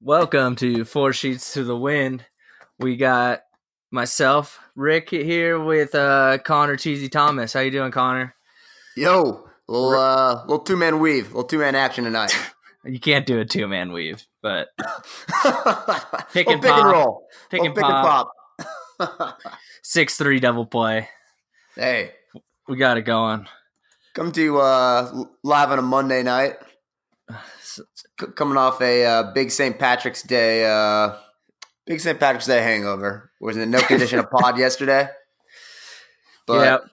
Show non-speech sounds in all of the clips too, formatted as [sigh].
Welcome to Four Sheets to the Wind. We got myself, Rick, here with uh, Connor Cheesy Thomas. How you doing, Connor? Yo, little uh, little two man weave, little two man action tonight. [laughs] You can't do a two man weave, but [laughs] pick, and pick pop. and roll, pick and pick pop, and pop. [laughs] six three double play. hey, We got it going. come to uh, live on a Monday night, Coming off a uh, big St. Patrick's Day, uh, big St. Patrick's Day hangover. Was in no condition of pod [laughs] yesterday, but Yep.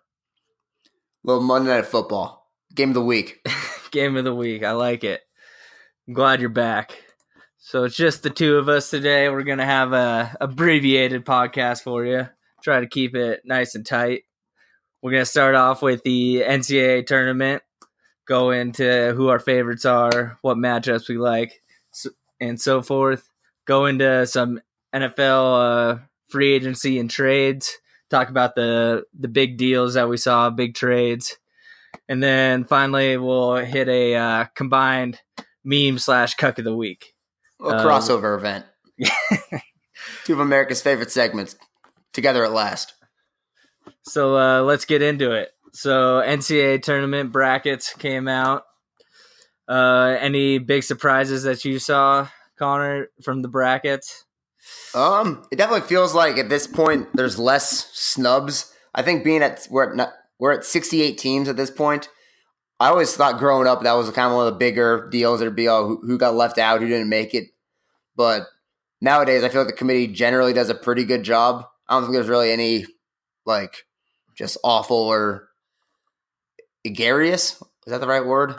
little Monday night football game of the week. [laughs] Game of the week. I like it. I'm glad you're back. So it's just the two of us today. We're gonna have a abbreviated podcast for you. Try to keep it nice and tight. We're gonna start off with the NCAA tournament. Go into who our favorites are, what matchups we like, and so forth. Go into some NFL uh, free agency and trades. Talk about the the big deals that we saw, big trades, and then finally we'll hit a uh, combined meme slash cuck of the week. A Um, crossover event. [laughs] Two of America's favorite segments together at last. So uh, let's get into it. So NCAA tournament brackets came out. Uh, any big surprises that you saw, Connor, from the brackets? Um, it definitely feels like at this point there's less snubs. I think being at we're at we're at 68 teams at this point. I always thought growing up that was kind of one of the bigger deals. There'd be all who, who got left out, who didn't make it. But nowadays, I feel like the committee generally does a pretty good job. I don't think there's really any like just awful or egregious. Is that the right word?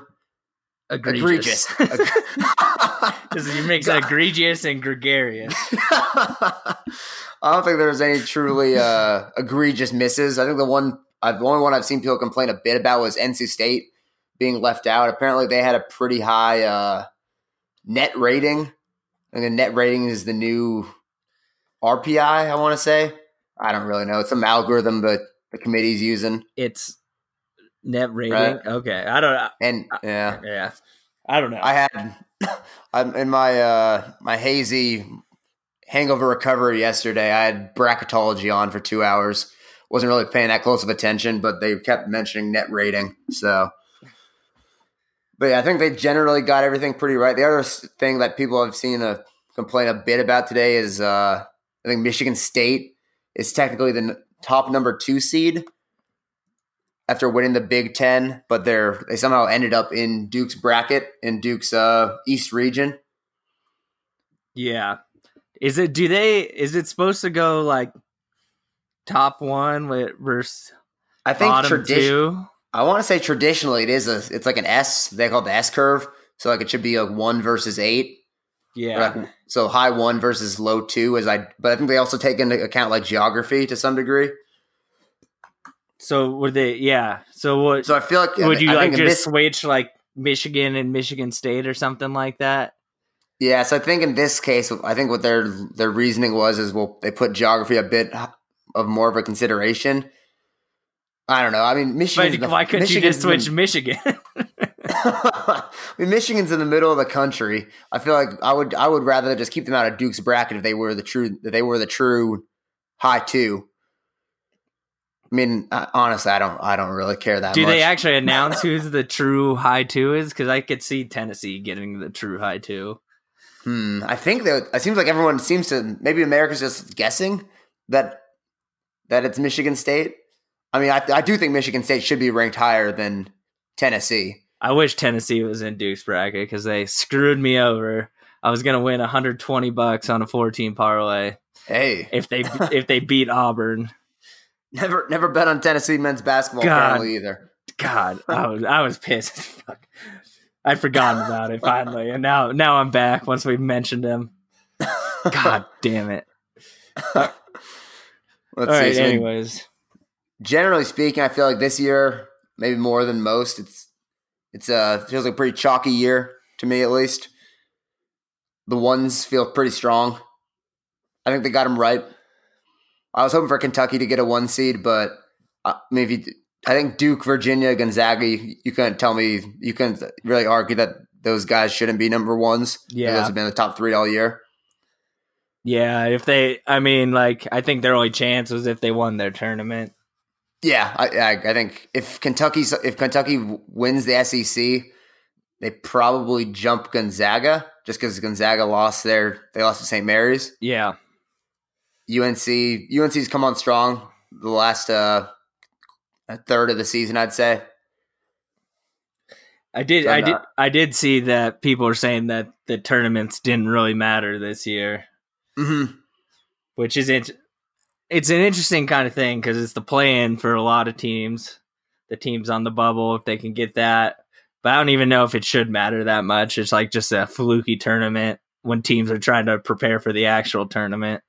Egregious. Egregious. [laughs] Because [laughs] you mix egregious and gregarious. [laughs] I don't think there's any truly uh, egregious misses. I think the one, I've, the only one I've seen people complain a bit about was NC State being left out. Apparently, they had a pretty high uh, net rating. I think the net rating is the new RPI. I want to say. I don't really know. It's some algorithm that the committee's using, It's net rating. Right. Okay, I don't. know. and yeah, Yeah, I don't know. I had [coughs] I'm in my uh my hazy hangover recovery yesterday. I had bracketology on for two hours. Wasn't really paying that close of attention, but they kept mentioning net rating. So, but yeah, I think they generally got everything pretty right. The other thing that people have seen a complain a bit about today is uh I think Michigan State is technically the n- top number two seed after winning the Big Ten, but they're they somehow ended up in Duke's bracket in Duke's uh, East region. Yeah. Is it do they is it supposed to go like top one with versus I think tradition. two? I want to say traditionally it is a it's like an S. They call it the S curve, so like it should be a one versus eight. Yeah. like- so high one versus low two is I, but I think they also take into account like geography to some degree. So would they yeah. So what So I feel like would you I like just this, switch like Michigan and Michigan State or something like that? yeah. So I think in this case, I think what their their reasoning was is well they put geography a bit of more of a consideration. I don't know. I mean, Michigan. But why couldn't you just switch Michigan? [laughs] [laughs] I mean, Michigan's in the middle of the country. I feel like I would I would rather just keep them out of Duke's bracket if they were the true if they were the true high two. I mean, honestly, I don't I don't really care that much. Do much. they actually [laughs] announce who's the true high two is? Because I could see Tennessee getting the true high two. hmm, I think that it seems like everyone seems to maybe America's just guessing that that it's Michigan State. I mean, I, I do think Michigan State should be ranked higher than Tennessee. I wish Tennessee was in Duke's bracket because they screwed me over. I was gonna win 120 bucks on a 14 parlay Hey, if they [laughs] if they beat Auburn. Never never bet on Tennessee men's basketball God. apparently either. God, I was I was pissed. fuck. I'd forgotten about it finally, and now now I'm back. Once we mentioned him, God [laughs] damn it! Let's All right. so anyways, generally speaking, I feel like this year, maybe more than most, it's it's uh feels like a pretty chalky year to me at least. The ones feel pretty strong. I think they got them right. I was hoping for Kentucky to get a one seed, but uh, maybe I think Duke, Virginia, Gonzaga. You, you couldn't tell me you couldn't really argue that those guys shouldn't be number ones. Yeah. those have been the top three all year. Yeah, if they, I mean, like, I think their only chance was if they won their tournament. Yeah, I, I, I think if Kentucky's if Kentucky wins the SEC, they probably jump Gonzaga just because Gonzaga lost their they lost to St. Mary's. Yeah, UNC UNC's come on strong the last uh, third of the season, I'd say. I did, So I did, I did see that people are saying that the tournaments didn't really matter this year, hmm which is int- it's an interesting kind of thing because it's the play-in for a lot of teams, the teams on the bubble if they can get that. But I don't even know if it should matter that much. It's like just a fluky tournament when teams are trying to prepare for the actual tournament.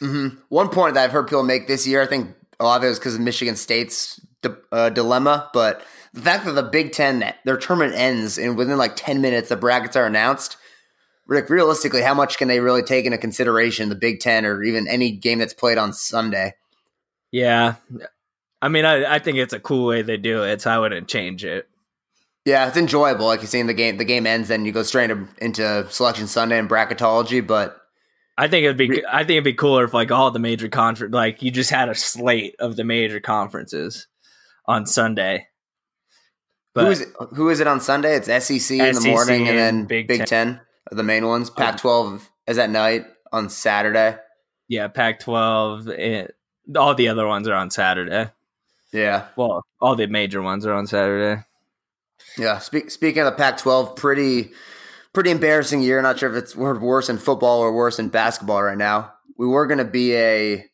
Hmm One point that I've heard people make this year, I think a lot of it was because of Michigan State's di- uh, dilemma, but the fact that the Big Ten their tournament ends and within like ten minutes the brackets are announced. Rick, realistically, how much can they really take into consideration the Big Ten or even any game that's played on Sunday? Yeah, I mean, I, I think it's a cool way they do it, so I wouldn't change it. Yeah, it's enjoyable. Like you're seeing the game, the game ends, then you go straight into, into Selection Sunday and bracketology. But I think it'd be I think it'd be cooler if like all the major conference like you just had a slate of the major conferences on Sunday. But who is it, who is it on Sunday? It's SEC in the morning, and and then Big Big, Ten. Ten, are the main ones. Pac-12 is at night on Saturday. yeah, Pac-12, eh, all the other ones are on Saturday. Yeah, Well, all the major ones are on Saturday. yeah. Speak, speaking of the Pac-12, pretty pretty embarrassing year. Not sure if it's we're worse in football or worse in basketball right now. We were going to be a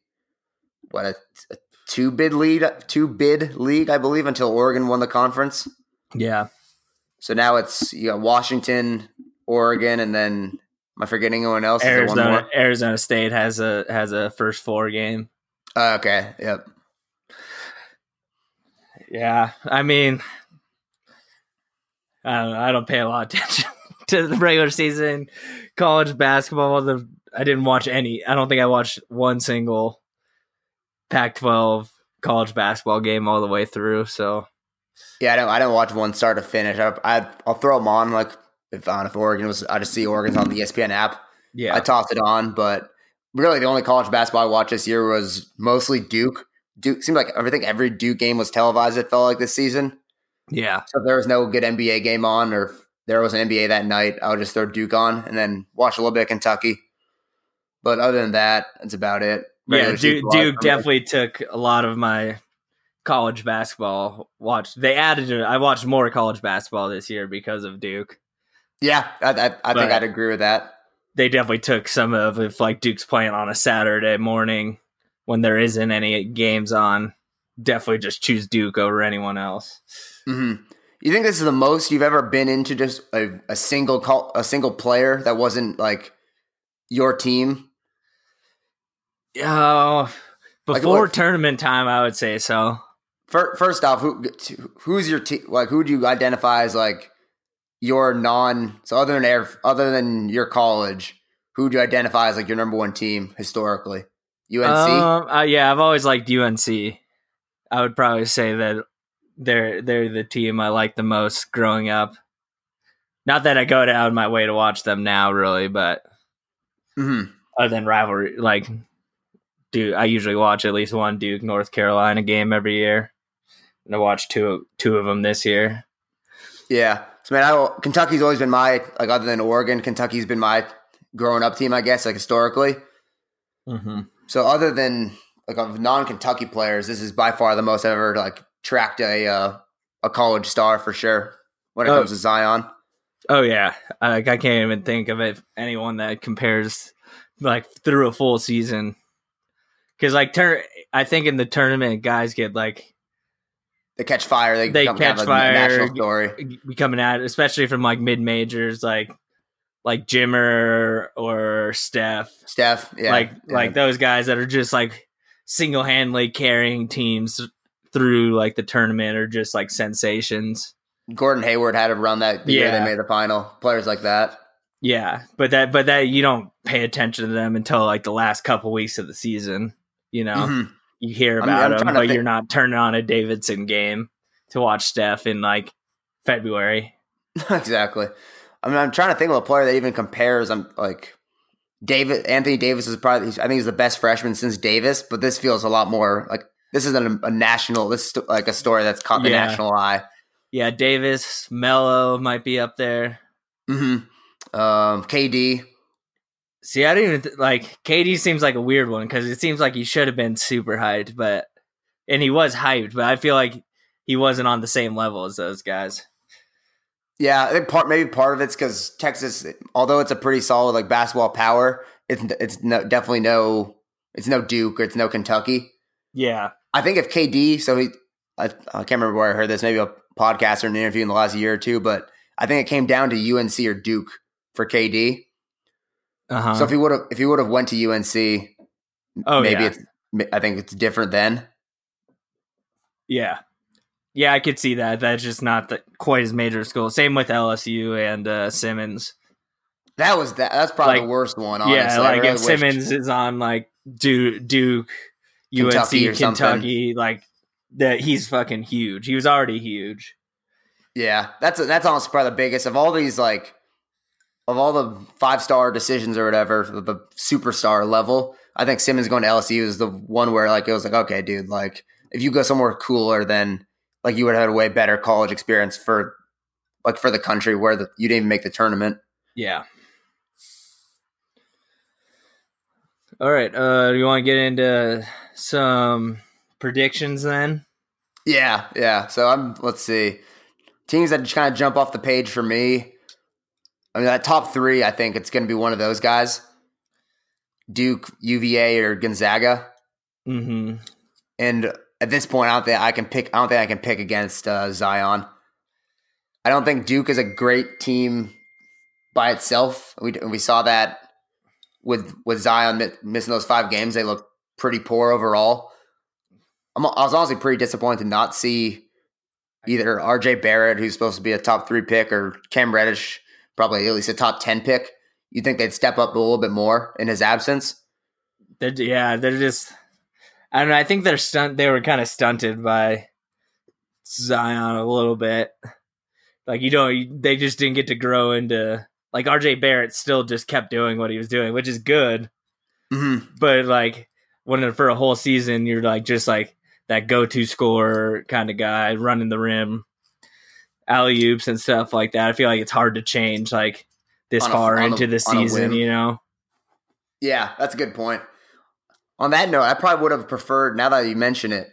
what a, a two bid lead, two bid league, I believe, until Oregon won the conference. Yeah, So now it's you got Washington, Oregon, and then am I forgetting anyone else? Arizona? Arizona State has a has a first four game. Uh, okay, yep. Yeah, I mean, I don't, know, I don't pay a lot of attention [laughs] to the regular season college basketball. The I didn't watch any. I don't think I watched one single Pac-12 college basketball game all the way through. So Yeah, I don't. I don't watch one start to finish. I, I I'll throw them on like if on if Oregon was. I just see Oregon's on the ESPN app. yeah, I tossed it on, but really the only college basketball I watched this year was mostly Duke. Duke seemed like I think every Duke game was televised. It felt like this season. yeah, So there was no good NBA game on, or there was an NBA that night, I would just throw Duke on and then watch a little bit of Kentucky. But other than that, that's about it. yeah. Regular Duke, Duke me. definitely took a lot of my college basketball watch. They added. it. I watched more college basketball this year because of Duke. Yeah, I, I, I think I'd agree with that. they definitely took some of if like Duke's playing on a Saturday morning when there isn't any games on. Definitely just choose Duke over anyone else. hmm You think this is the most you've ever been into just a, a single call, a single player that wasn't like your team? Oh, Like before what- tournament time, I would say so. Fir- First off, who who's your team? Like, who do you identify as like your non? So other than Air, other than your college, who do you identify as like your number one team historically? UNC. Um, uh, yeah, I've always liked UNC. I would probably say that they're they're the team I like the most growing up. Not that I go down my way to watch them now, really, but hmm other than rivalry, like Duke, I usually watch at least one Duke North Carolina game every year, and I watched two two of them this year. Yeah. So man, I, Kentucky's always been my like other than Oregon, Kentucky's been my growing up team, I guess, like historically. Mm-hmm. So other than like of non-Kentucky players, this is by far the most I've ever like tracked a uh, a college star for sure when it Oh. comes to Zion. Oh yeah, like I can't even think of it anyone that compares like through a full season. Because like turn, I think in the tournament, guys get like They catch fire. They, They catch a national fire. story. becoming at, especially from like mid majors, like like Jimmer or Steph, Steph, yeah, like yeah. like those guys that are just like single handedly carrying teams through like the tournament are just like sensations. Gordon Hayward had to run that the year they made the final. Players like that. Yeah, but that but that you don't pay attention to them until like the last couple weeks of the season. You know, Mhm. you hear about I'm them, but you're not turning on a Davidson game to watch Steph in like February. [laughs] exactly. I mean, I'm trying to think of a player that even compares. I'm like David Anthony Davis is probably. I think he's the best freshman since Davis, but this feels a lot more like this is a, a national. This is like a story that's caught the Yeah. national eye. Yeah, Davis, Melo might be up there. hmm Um, KD. See, I didn't even th- like KD. Seems like a weird one because it seems like he should have been super hyped, but and he was hyped, but I feel like he wasn't on the same level as those guys. Yeah, I think part maybe part of it's because Texas, although it's a pretty solid like basketball power, it's it's no, definitely no it's no Duke or it's no Kentucky. Yeah, I think if KD, so he, I, I can't remember where I heard this, maybe a podcast or an interview in the last year or two, but I think it came down to UNC or Duke for KD. uh huh. So if he would have if he would have went to UNC, oh maybe yeah, it's I think it's different then. yeah, yeah. I could see that. That's just not the, quite as major a school. Same with LSU and uh, Simmons. That was that. That's probably Like, the worst one. Honestly. yeah, I like really if wished- Simmons is on like Duke, Duke Kentucky or UNC. Kentucky, like that, he's fucking huge. He was already huge. Yeah, that's that's honestly probably the biggest of all these like of all the five star decisions or whatever, the, the superstar level. I think Simmons going to LSU is the one where like it was like, okay, dude, like if you go somewhere cooler, then like you would have had a way better college experience for like for the country where the, you didn't even make the tournament. Yeah. All right. Uh, do you want to get into some predictions then? Yeah, yeah. So I'm let's see. Teams that just kind of jump off the page for me. I mean, that top three, I think it's going to be one of those guys: Duke, UVA, or Gonzaga. Mm-hmm. And at this point, I don't think I can pick. I don't think I can pick against uh, Zion. I don't think Duke is a great team by itself. We we saw that with with Zion missing those five games. They look pretty poor overall. I'm, I was honestly pretty disappointed to not see either R.J. Barrett, who's supposed to be a top three pick, or Cam Reddish, probably at least a top ten pick. You think they'd step up a little bit more in his absence? They're, yeah, they're just. I don't know. I think they're stunt. They were kind of stunted by Zion a little bit. Like you don't. They just didn't get to grow into. Like R.J. Barrett still just kept doing what he was doing, which is good. Mm-hmm. But like when for a whole season, you're like just like that go-to scorer kind of guy running the rim, alley oops and stuff like that. I feel like it's hard to change like this a- far on a- into the season. You know. Yeah, that's a good point. On that note, I probably would have preferred. Now that you mention it,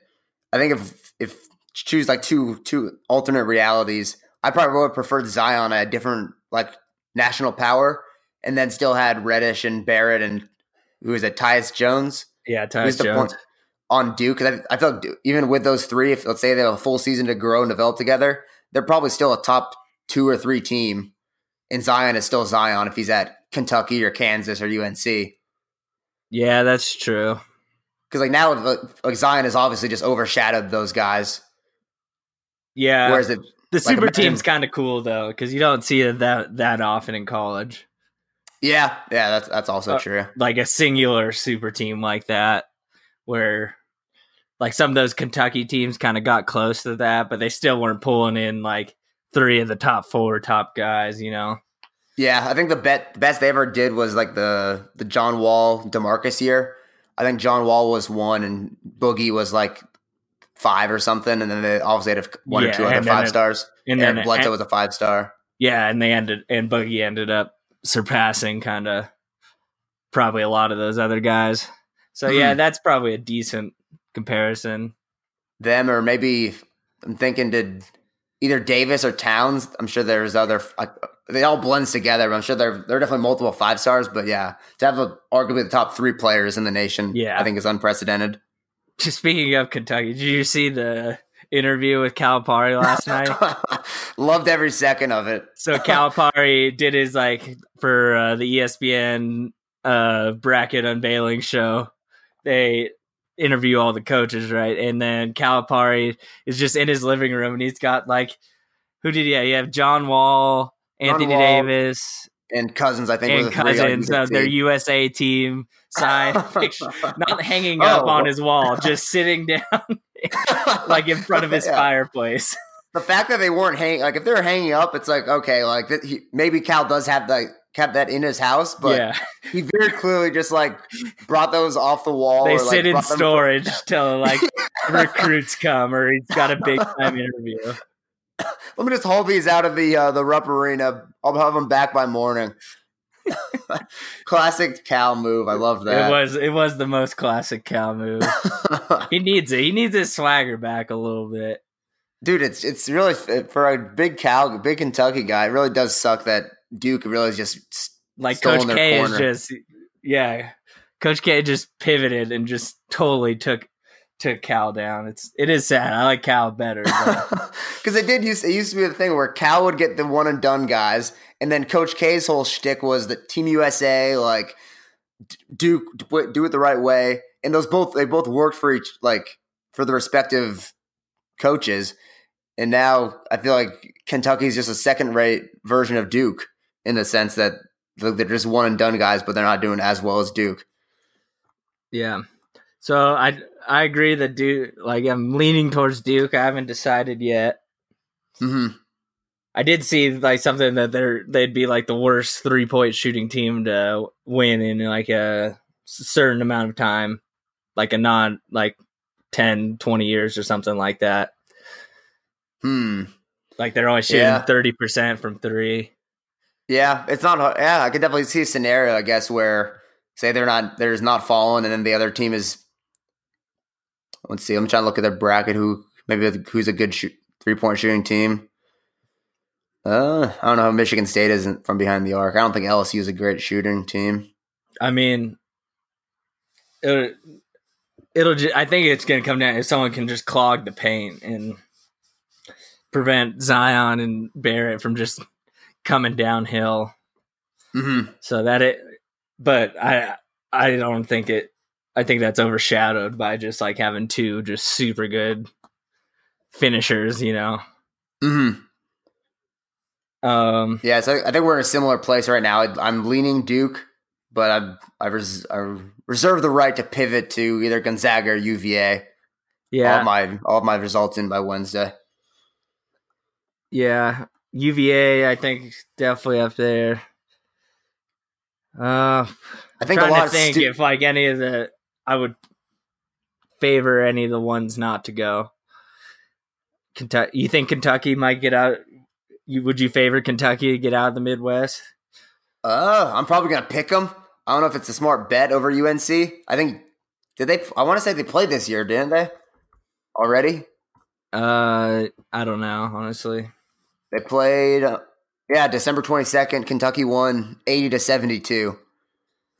I think if if choose like two two alternate realities, I probably would have preferred Zion at a different like national power, and then still had Reddish and Barrett and who is it, Tyus Jones Yeah, Tyus Jones. point on Duke. Because I, I feel like even with those three, if let's say they have a full season to grow and develop together, they're probably still a top two or three team. And Zion is still Zion if he's at Kentucky or Kansas or UNC. Yeah, that's true. because like now like, like Zion has obviously just overshadowed those guys. Yeah, Whereas it, the like, super imagine- team's kind of cool though because you don't see it that that often in college. Yeah, yeah, that's that's also Uh, true. Like a singular super team like that, where like some of those Kentucky teams kind of got close to that, but they still weren't pulling in like three of the top four top guys. You know. Yeah, I think the bet the best they ever did was like the the John Wall Demarcus year. I think John Wall was one and Boogie was like five or something, and then they obviously had one or Yeah, two other and five it- stars. And Eric then Bledsoe was a five star. Yeah, and they ended and Boogie ended up surpassing kind of probably a lot of those other guys. So yeah, Mhm. that's probably a decent comparison. Them or maybe I'm thinking did either Davis or Towns. I'm sure there's other. Like, they all blends together. But I'm sure there there are definitely multiple five stars. But yeah, to have a, arguably the top three players in the nation, Yeah. I think is unprecedented. Just [laughs] speaking of Kentucky, did you see the interview with Calipari last night? [laughs] Loved every second of it. So Calipari did his like for uh, the ESPN uh, bracket unveiling show. They interview all the coaches, right? And then Calipari is just in his living room, and he's got like who did he have? You have John Wall, Anthony Wall, Davis, And Cousins, I think, and Cousins of their UNC. USA team [laughs] picture, not hanging Oh. up on his wall, just sitting [laughs] down [laughs] like in front of his Yeah. fireplace. [laughs] the fact that they weren't hanging, like if they're hanging up, it's like okay, like that he, maybe Cal does have like kept that in his house, but yeah, he very clearly just like brought those off the wall. they or, like, sit in brought them- storage [laughs] till like recruits come or he's got a big time interview. Let me just haul these out of the uh, the Rupp Arena. I'll have them back by morning. Classic Cal move. I love that. It was it was the most classic Cal move. [laughs] he needs it. He needs his swagger back a little bit. Dude, it's it's really for a big Cal, big Kentucky guy. It really does suck that Duke really just Like Coach K is corner. just yeah. Coach K just pivoted and just totally took took Cal down. It's it is sad. I like Cal better. Because [laughs] it did used it used to be the thing where Cal would get the one and done guys, and then Coach K's whole shtick was that Team USA like do do it the right way, and those both they both worked for each like for the respective coaches, and now I feel like Kentucky's just a second rate version of Duke in the sense that they're just one and done guys, but they're not doing as well as Duke. yeah. So I I agree that Duke like I'm leaning towards Duke. I haven't decided yet. hmm I did see like something that they're they'd be like the worst three point shooting team to win in like a certain amount of time, like a non like 10, 20 years or something like that. Hmm. Like they're only shooting Yeah. thirty percent from three. Yeah, it's not. Yeah, I could definitely see a scenario. I guess where say they're not, there's not falling, and then the other team is. Let's see. I'm trying to look at their bracket. Who maybe who's a good shoot, three point shooting team? Uh, I don't know. how Michigan State isn't from behind the arc. I don't think LSU is a great shooting team. I mean, it'll, it'll ju- I think it's going to come down if someone can just clog the paint and prevent Zion and Barrett from just coming downhill. Mm-hmm. So that it, but I I don't think it. I think that's overshadowed by just like having two just super good finishers. You know. Mm-hmm. Um. Yeah, so I think we're in a similar place right now. I'm leaning Duke, but I I, res, I reserve the right to pivot to either Gonzaga or UVA. Yeah. of my all my results in by Wednesday. yeah. UVA. I think definitely up there. Uh. I think a lot to of think stu- if like any of the I would favor any of the ones not to go. Kentucky, you think Kentucky might get out? You would you favor Kentucky to get out of the Midwest? Uh, I'm probably gonna pick them. I don't know if it's a smart bet over UNC. I think did they? I want to say they played this year, didn't they? Already, Uh, I don't know honestly. they played. Uh, yeah, December 22nd. Kentucky won 80 to 72.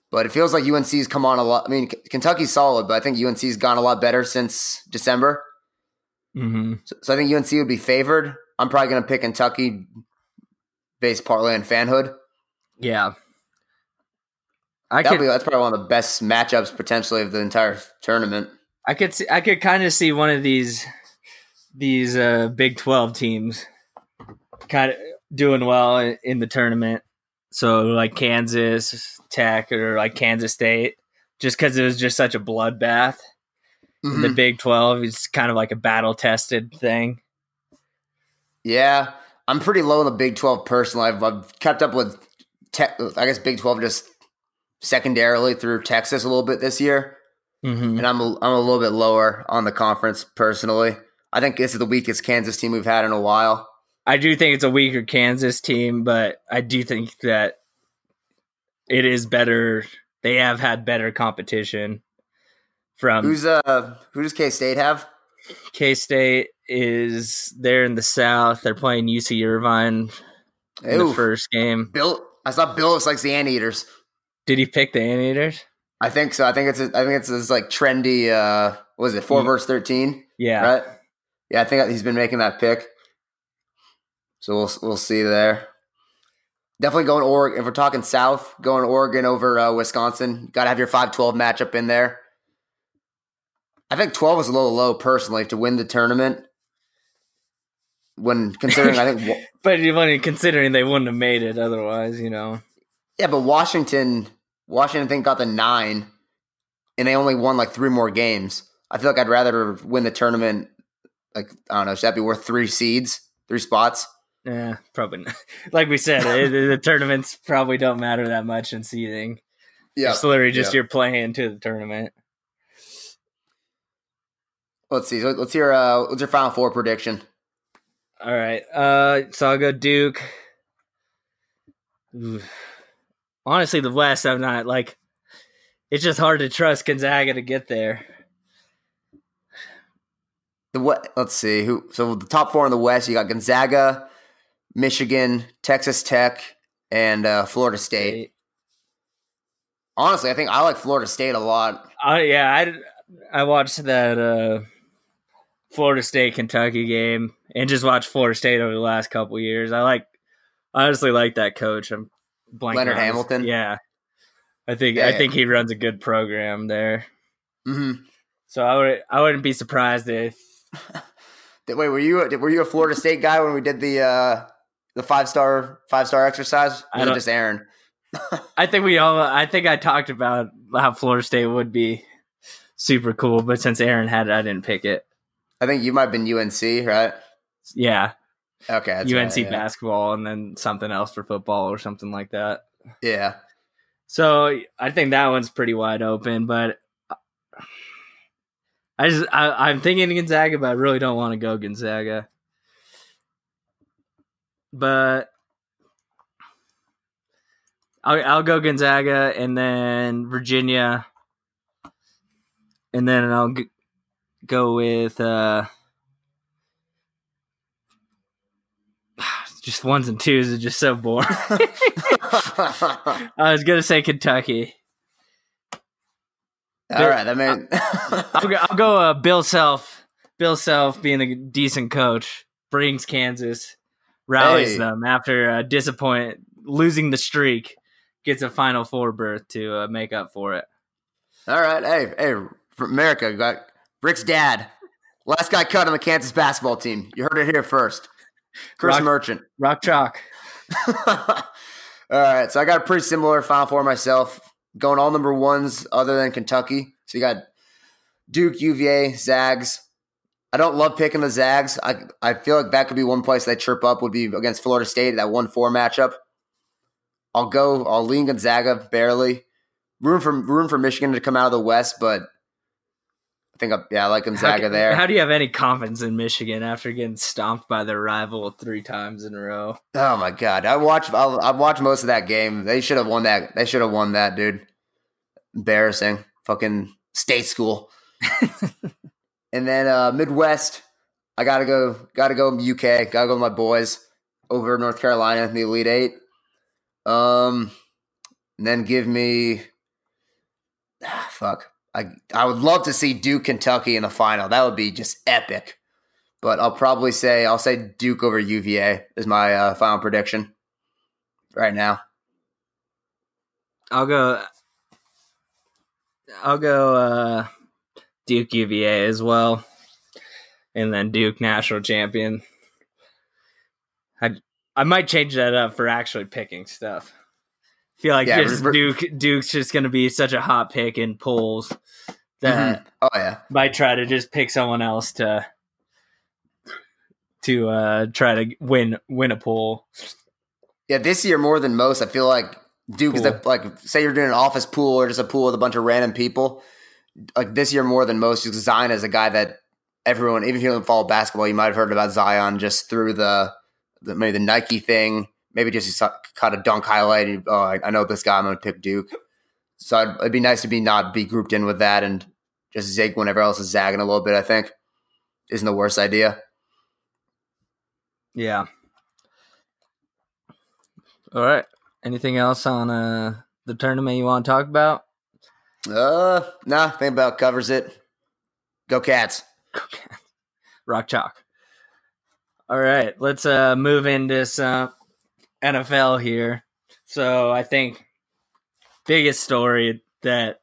But it feels like UNC's come on a lot. I mean, Kentucky's solid, but I think UNC's gone a lot better since December. hmm So, so I think UNC would be favored. I'm probably gonna pick Kentucky based partly on fanhood. Yeah, I could be, that's probably one of the best matchups potentially of the entire tournament. I could see, I could kind of see one of these these uh, Big Twelve teams kind of doing well in, in the tournament. So like Kansas Tech or like Kansas State, just because it was just such a bloodbath. in The. Big Twelve is kind of like a battle tested thing. Yeah, I'm pretty low in the Big 12 personally. I've, I've kept up with, tech, I guess, Big 12 just secondarily through Texas a little bit this year, Mm-hmm. and I'm a, I'm a little bit lower on the conference personally. I think this is the weakest Kansas team we've had in a while. I do think it's a weaker Kansas team, but I do think that it is better. They have had better competition from Who's uh who does K State have? K State is they're in the South. They're playing UC Irvine in the first game. Bill. I saw Bill looks like the Anteaters. Did he pick the Anteaters? I think so. I think it's a, I think it's this like trendy. uh what Was it four Ye- verse thirteen? Yeah. Right. Yeah, I think he's been making that pick. So we'll we'll see there. Definitely going Oregon. If we're talking South, going Oregon over uh, Wisconsin. Got to have your 5-12 matchup in there. I think 12 is a little low personally to win the tournament. When considering, I think, [laughs] But even considering they wouldn't have made it otherwise, you know. yeah, but Washington, Washington, I think got the nine, and they only won like three more games. I feel like I'd rather win the tournament like I don't know, should that be worth three seeds, three spots? Yeah, probably not. [laughs] Like we said, it, the tournaments probably don't matter that much in seeding. Yeah, It's literally just yeah. you're playing to the tournament. Let's see. Let's hear. Uh, what's your final four prediction? All right. Uh, so I'll go Duke. Honestly, the West, I'm not like. It's just hard to trust Gonzaga to get there. The what? Let's see. Who? So the top four in the West, you got Gonzaga, Michigan, Texas Tech, and uh, Florida State. Honestly, I think I like Florida State a lot. Uh, yeah, I I watched that uh, Florida State Kentucky game and just watch Florida State over the last couple years. I like I honestly like that coach. I'm blanking Leonard on Hamilton? Yeah, I think Yeah, I yeah. think he runs a good program there. hmm So I would I wouldn't be surprised if [laughs] Wait, were you were you a Florida State guy when we did the uh, the five star five star exercise? Or I was just Aaron? [laughs] I think we all I think I talked about how Florida State would be super cool, but since Aaron had it, I didn't pick it. I think you might have been UNC, right? Yeah, Okay, that's UNC right, yeah. basketball and then something else for football or something like that. Yeah, So I think that one's pretty wide open, but I just I, I'm thinking Gonzaga, but I really don't want to go Gonzaga. But I'll I'll go Gonzaga and then Virginia, and then I'll go with uh, [sighs] just ones and twos is just so boring. [laughs] I was gonna say Kentucky. All right, I mean, I'll go, I'll go uh, Bill Self. Bill Self, being a decent coach, brings Kansas, rallies Hey. them after uh, disappoint losing the streak, gets a Final Four berth to uh, make up for it. all right. Hey, hey, from America, got Rick's dad, last guy cut on the Kansas basketball team. You heard it here first. Chris Rock- Merchant. Rock chalk. [laughs] all right, so I got a pretty similar Final Four myself. Going all number ones other than Kentucky. So you got Duke, UVA, Zags. I don't love picking the Zags. I I feel like that could be one place they chirp up would be against Florida State that one four matchup. I'll go. I'll lean Gonzaga barely. Room for room for Michigan to come out of the West, but think I'm, yeah I like Gonzaga how, there. How do you have any confidence in Michigan after getting stomped by their rival three times in a row? Oh my god! I watched. I watched most of that game. They should have won that. They should have won that, dude. Embarrassing. Fucking state school. [laughs] and then uh Midwest. I gotta go. Gotta go UK. Gotta go with my boys over North Carolina in the Elite Eight. Um, and then give me. Ah, fuck. I I would love to see Duke Kentucky in the final. That would be just epic. But I'll probably say I'll say Duke over UVA is my uh, final prediction right now. I'll go. I'll go uh, Duke UVA as well, and then Duke national champion. I I might change that up for actually picking stuff. Feel like Yeah, just re- Duke Duke's just going to be such a hot pick in polls that Mhm. Oh yeah, might try to just pick someone else to to uh, try to win win a poll. yeah. This year more than most, I feel like Duke is the like say you're doing an office pool or just a pool with a bunch of random people. Like this year more than most, because Zion is a guy that everyone, even if you don't follow basketball, you might have heard about Zion just through the, the maybe the Nike thing, maybe just caught a dunk highlight. And, oh, I, know this guy. I'm going to pick Duke. So I'd, it'd be nice to be not be grouped in with that and just zig whenever else is zagging a little bit. I think isn't the worst idea. Yeah. All right. Anything else on uh, the tournament you want to talk about? Uh, nah, think about covers it. Go Cats. Rock chalk. All right, let's uh move into some NFL here. So I think biggest story that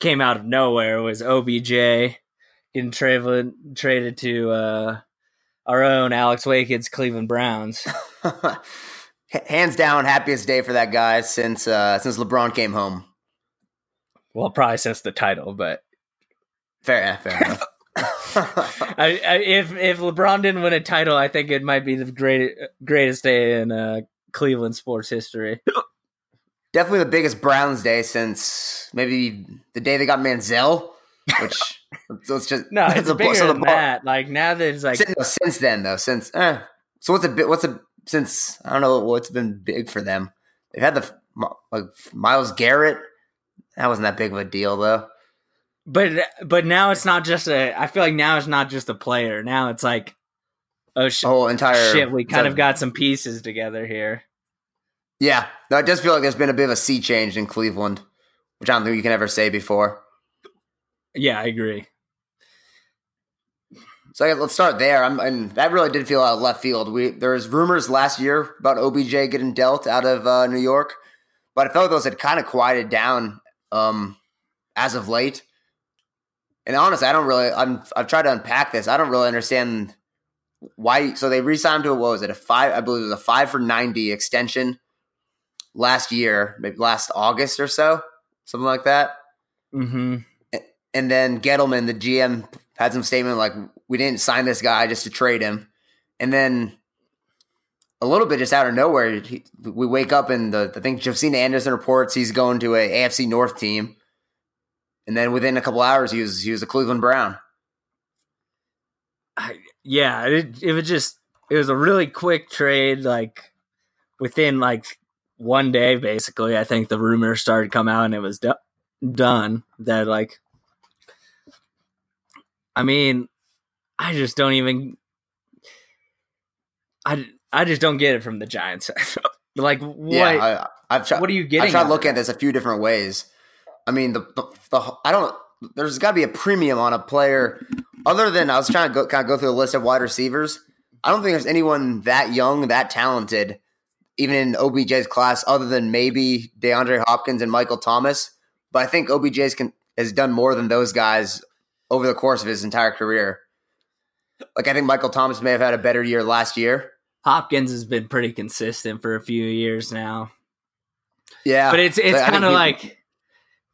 came out of nowhere was OBJ getting traded traded to uh our own Alex Wakehead's Cleveland Browns. [laughs] Hands down, happiest day for that guy since uh since LeBron came home. Well, probably since the title, but Fair, fair enough. [laughs] [laughs] I, I, if if LeBron didn't win a title, I think it might be the great, greatest day in uh, Cleveland sports history. [gasps] Definitely the biggest Browns day since maybe the day they got Manziel, which [laughs] let's just No, [laughs] it's a- bigger so the than that. Like now that it's like since, no, since then though, since eh. so what's a bit? What's a since I don't know what's been big for them. They've had the like Myles Garrett. That wasn't that big of a deal though. But but now it's not just a. I feel like now it's not just a player. Now it's like, oh sh- whole entire shit, we kind of got some pieces together here. Yeah, no, it does feel like there's been a bit of a sea change in Cleveland, which I don't think you can ever say before. Yeah, I agree. So I guess let's start there. I'm, and that really did feel out of left field. We there was rumors last year about OBJ getting dealt out of uh, New York, but I felt like those had kind of quieted down um, as of late. And honestly, I don't really. I'm, I've tried to unpack this. I don't really understand why. So they re-signed to a, what was it? A five? I believe it was a five for ninety extension last year, maybe last August or so, something like that. hmm And then Gettleman, the GM, had some statement like, "We didn't sign this guy just to trade him." And then a little bit just out of nowhere, he, we wake up and the I think Josina Anderson reports he's going to a AFC North team, and then within a couple hours, he was he was a Cleveland Brown. Yeah, it it was just it was a really quick trade. Like within like one day, basically, I think the rumors started to come out, and it was do- done. That like, I mean, I just don't even. I I just don't get it from the Giants. [laughs] like what? Yeah, I, I've tried. what are you getting? I tried looking at this a few different ways. I mean, the, the, the I don't. There's got to be a premium on a player other than I was trying to go, kind of go through the list of wide receivers. I don't think there's anyone that young, that talented, even in OBJ's class, other than maybe DeAndre Hopkins and Michael Thomas. But I think OBJ's can, has done more than those guys over the course of his entire career. Like I think Michael Thomas may have had a better year last year. Hopkins has been pretty consistent for a few years now. Yeah, but it's it's kind of like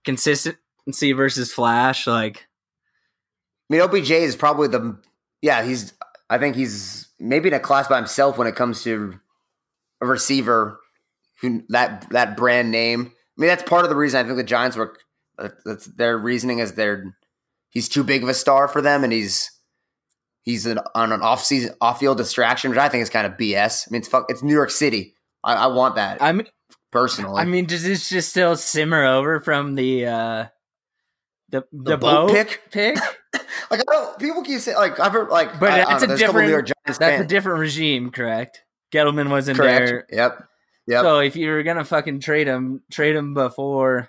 consistency versus flash. Like I mean, OBJ is probably the yeah. He's I think he's maybe in a class by himself when it comes to a receiver who that that brand name. I mean, that's part of the reason I think the Giants were. That's their reasoning is they're he's too big of a star for them, and he's he's an, on an off season off field distraction, which I think is kind of BS. I mean, it's fuck, it's New York City. I, I want that I mean, personally. I mean, does this just still simmer over from the uh the the, The boat boat pick? pick? [laughs] like I don't. People keep saying like I've heard like, But I, I that's know, a there's couple New different- Giants That's a different regime, correct? Gettleman wasn't Correct. there. Yep. Yep. So if you were gonna fucking trade him, trade him before.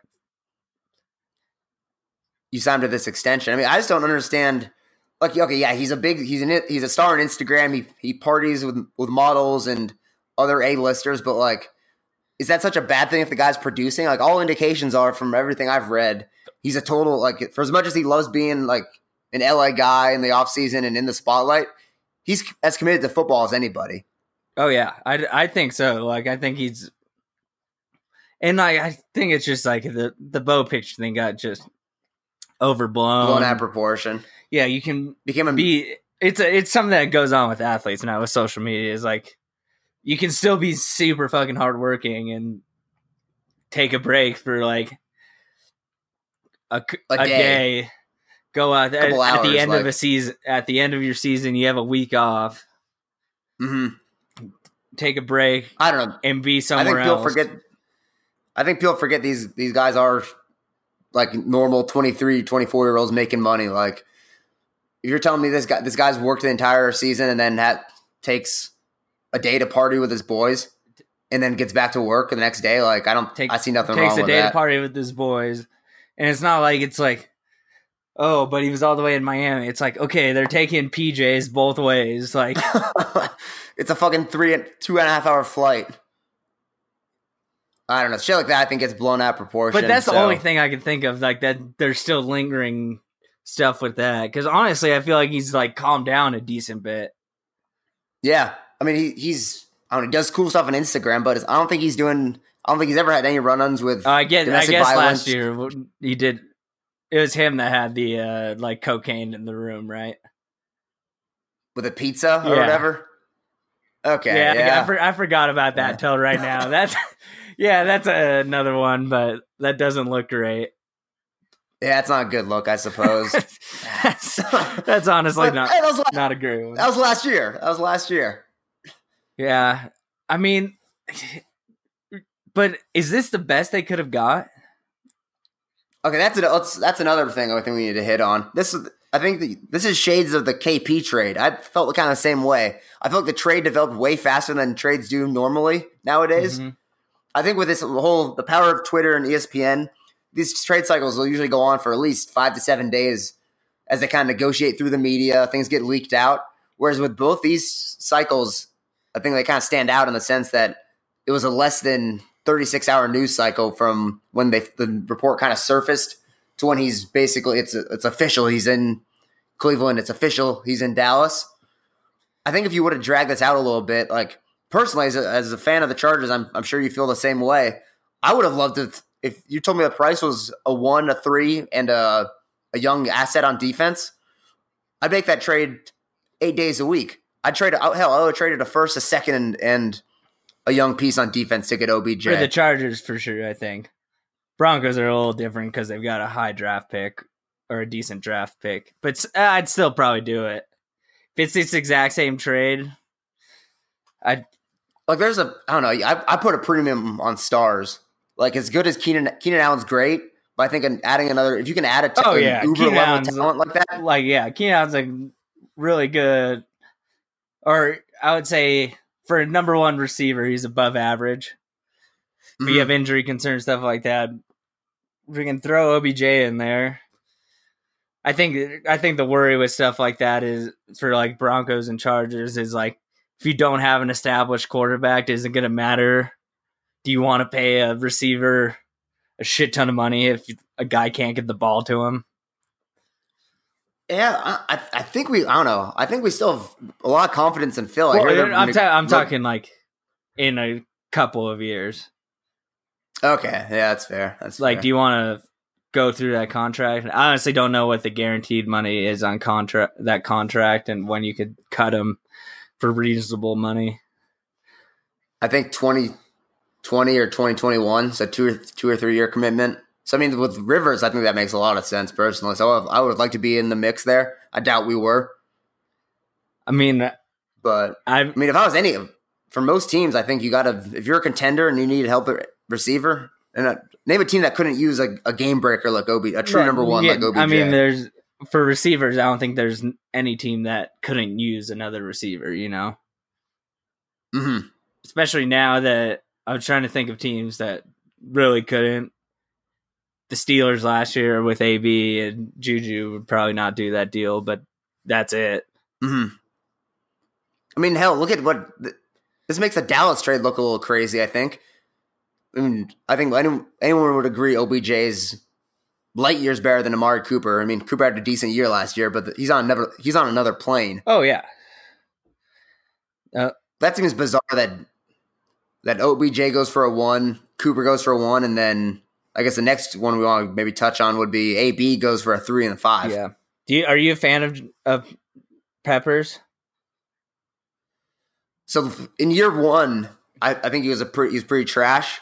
you signed to this extension. I mean, I just don't understand. Like, okay, yeah, he's a big, he's an, he's a star on Instagram. He he parties with with models and other A listers, but like, is that such a bad thing if the guy's producing? Like, all indications are from everything I've read, he's a total like for as much as he loves being like an LA guy in the off season and in the spotlight, he's as committed to football as anybody. Oh yeah, I, I think so. Like I think he's, and I I think it's just like the the bow picture thing got just overblown. Blown out of proportion. yeah, you can Became a be it's a, it's something that goes on with athletes now with social media is like you can still be super fucking hardworking and take a break for like a day. day. go out at, Couple at the hours, end of a season at the end of your season you have a week off hmm take a break I don't know. and be somewhere I think people else forget. I think people forget these these guys are like normal 23, 24 year olds making money. Like if you're telling me this guy this guy's worked the entire season and then that takes a day to party with his boys and then gets back to work the next day, like I don't Take- I see nothing takes wrong a with day that. to party with his boys and it's not like it's like oh but he was all the way in miami it's like okay they're taking pjs both ways like [laughs] it's a fucking three and two and a half hour flight. I don't know. Shit like that I think gets blown out of proportion. But that's the only thing I can think of, like that. There's still lingering stuff with that because honestly, I feel like he's like calmed down a decent bit. Yeah, I mean he, he's I don't know, he does cool stuff on Instagram, but it's, I don't think he's doing. I don't think he's ever had any run-ons with. Uh, I get. I guess violence. last year he did. It was him that had the uh like cocaine in the room, right? with a pizza or Yeah. whatever. Okay, yeah, yeah, I, for, I forgot about that Yeah. till right now. [laughs] That's yeah, that's another one, but that doesn't look great. yeah. It's not a good look, I suppose. [laughs] that's, that's honestly But, not hey, that, was, not a great one. that was last year. That was last year. Yeah, I mean, but is this the best they could have got? Okay, that's, a, that's that's another thing I think we need to hit on. This is I think the, this is shades of the KP trade. I felt kind of the same way. I feel like the trade developed way faster than trades do normally nowadays. Mhm. I think with this whole the power of Twitter and ESPN, these trade cycles will usually go on for at least five to seven days as they kind of negotiate through the media. Things get leaked out. Whereas with both these cycles, I think they kind of stand out in the sense that it was a less than 36 hour news cycle from when they the report kind of surfaced to when he's basically it's it's official. He's in Cleveland. It's official. He's in Dallas. I think if you would have dragged this out a little bit, like personally, as a, as a fan of the Chargers, I'm, I'm sure you feel the same way. I would have loved to if you told me the price was a one, a three, and a a young asset on defense. I'd make that trade eight days a week. I'd trade hell. I would have traded a first, a second, and, and a young piece on defense to get OBJ. For the Chargers, for sure, I think. Broncos are a little different because they've got a high draft pick or a decent draft pick, but uh, I'd still probably do it. If it's this exact same trade, I'd like there's a I don't know. I, I put a premium on stars. Like as good as Keenan Keenan Allen's great, but I think adding another if you can add a t- Oh, yeah, uber Keenan level Allen's- talent like that. like yeah, Keenan's like really good, or I would say for a number one receiver, he's above average. If you Mhm. have injury concerns, stuff like that, we can throw OBJ in there. I think I think the worry with stuff like that is for like Broncos and Chargers is like if you don't have an established quarterback, is it going to matter? Do you want to pay a receiver a shit ton of money if a guy can't get the ball to him? Yeah, I, I I think we I don't know. I think we still have a lot of confidence in Phil. I Well, I'm, gonna- ta- I'm look- talking like in a couple of years. Okay, yeah, that's fair. That's Like, fair. do you want to go through that contract? I honestly don't know what the guaranteed money is on contract that contract and when you could cut him for reasonable money. I think 2020 or 2021, so two or two or three year commitment. So I mean, with Rivers, I think that makes a lot of sense personally. So I, I would like to be in the mix there. I doubt we were, I mean, but I I mean, if I was any of for most teams, I think you got to if you're a contender and you need help at receiver, and uh, name a team that couldn't use a, a game breaker like OB, a true number one Yeah, like OBJ. I mean, there's for receivers. I don't think there's any team that couldn't use another receiver. You know, hmm especially now that I was trying to think of teams that really couldn't. The Steelers last year with AB and Juju would probably not do that deal, but that's it. hmm I mean, hell, look at what this makes the Dallas trade look a little crazy. I think. I mean, I think anyone, anyone would agree OBJ's light years better than Amari Cooper. I mean, Cooper had a decent year last year, but he's on another he's on another plane. Oh yeah, That seems bizarre that that OBJ goes for a one, Cooper goes for a one, and then I guess the next one we want to maybe touch on would be AB goes for a three and a five. yeah. Do you are you a fan of of Peppers? So in year one, I, I think he was a pretty he was pretty trash.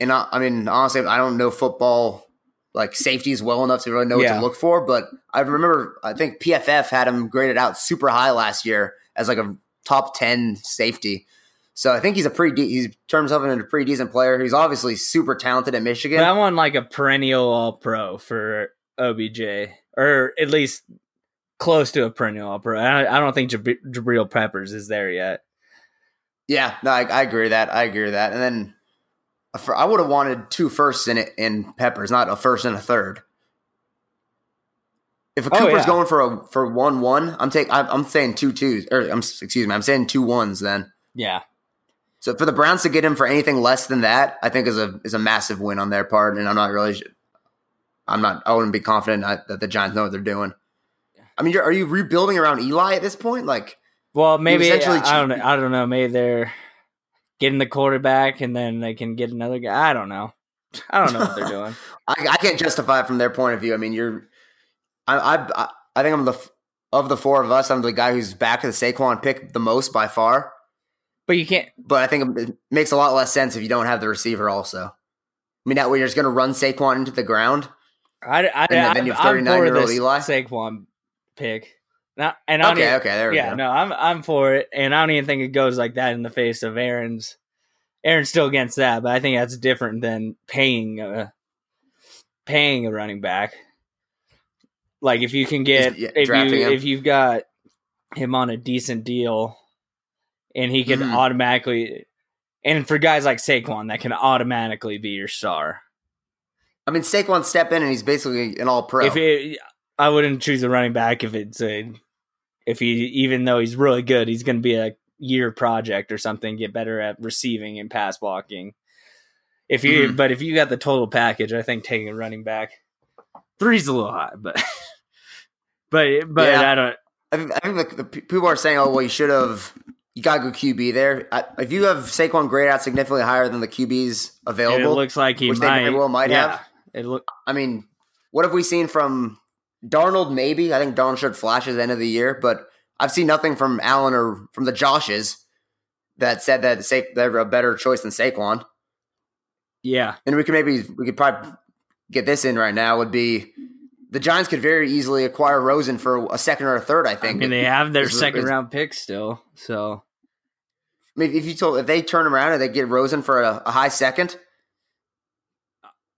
And I, I mean, honestly, I don't know football like safeties well enough to really know what Yeah. to look for. But I remember, I think PFF had him graded out super high last year as like a top ten safety. So I think he's a pretty de- he's turned himself into a pretty decent player. He's obviously super talented at Michigan. But I want like a perennial All Pro for OBJ, or at least close to a perennial All Pro. I, I don't think Jab- Jabril Peppers is there yet. Yeah, no, I, I agree with that. I agree with that. And then I would have wanted two firsts in it in Peppers, not a first and a third. If a Oh, Cooper's yeah. going for a for one one, I'm take I'm, I'm saying two twos or I'm excuse me, I'm saying two ones. Then Yeah, so for the Browns to get him for anything less than that, I think is a is a massive win on their part. And I'm not really, I'm not, I wouldn't be confident that that the Giants know what they're doing. I mean, you're, are you rebuilding around Eli at this point? Like, Well, maybe essentially I don't know. I don't know. Maybe they're getting the quarterback, and then they can get another guy. I don't know. I don't know what they're doing. [laughs] I, I can't justify it from their point of view. I mean, you're, I, I, I think I'm the of the four of us, I'm the guy who's back to the Saquon pick the most by far. But you can't. But I think it makes a lot less sense if you don't have the receiver also. I mean, that way you're just going to run Saquon into the ground. I, I, And then you have I'm, I'm for 39-year-old this Eli? Saquon pick. Not, and I Okay, even- okay, there we go. yeah, go. no, I'm I'm for it, and I don't even think it goes like that in the face of Aaron's. Aaron's still against that, but I think that's different than paying a paying a running back. Like if you can get Yeah, if you him. if you've got him on a decent deal, and he can Mhm. automatically, and for guys like Saquon, that can automatically be your star. I mean, Saquon step in and he's basically an all pro. If it, I wouldn't choose a running back if it's a if he even though he's really good, he's going to be a year project or something. Get better at receiving and pass blocking. If you, Mhm. but if you got the total package, I think taking a running back three's a little high, but [laughs] but but Yeah. I don't. I think, I think the, the people are saying, "Oh, well, you should have. You got to go QB there." I, if you have Saquon grade out significantly higher than the QBs available. It looks like he which they might. very well might yeah, have. It look I mean, what have we seen from Darnold? Maybe I think Darnold showed flashes at the end of the year, but I've seen nothing from Allen or from the Joshes that said that Sa- they're a better choice than Saquon. yeah. And we could maybe we could probably get this in right now. Would be the Giants could very easily acquire Rosen for a second or a third. I I think. mean, they have their Is- second is- round pick still, so I mean, if you told if they turn around and they get Rosen for a, a high second,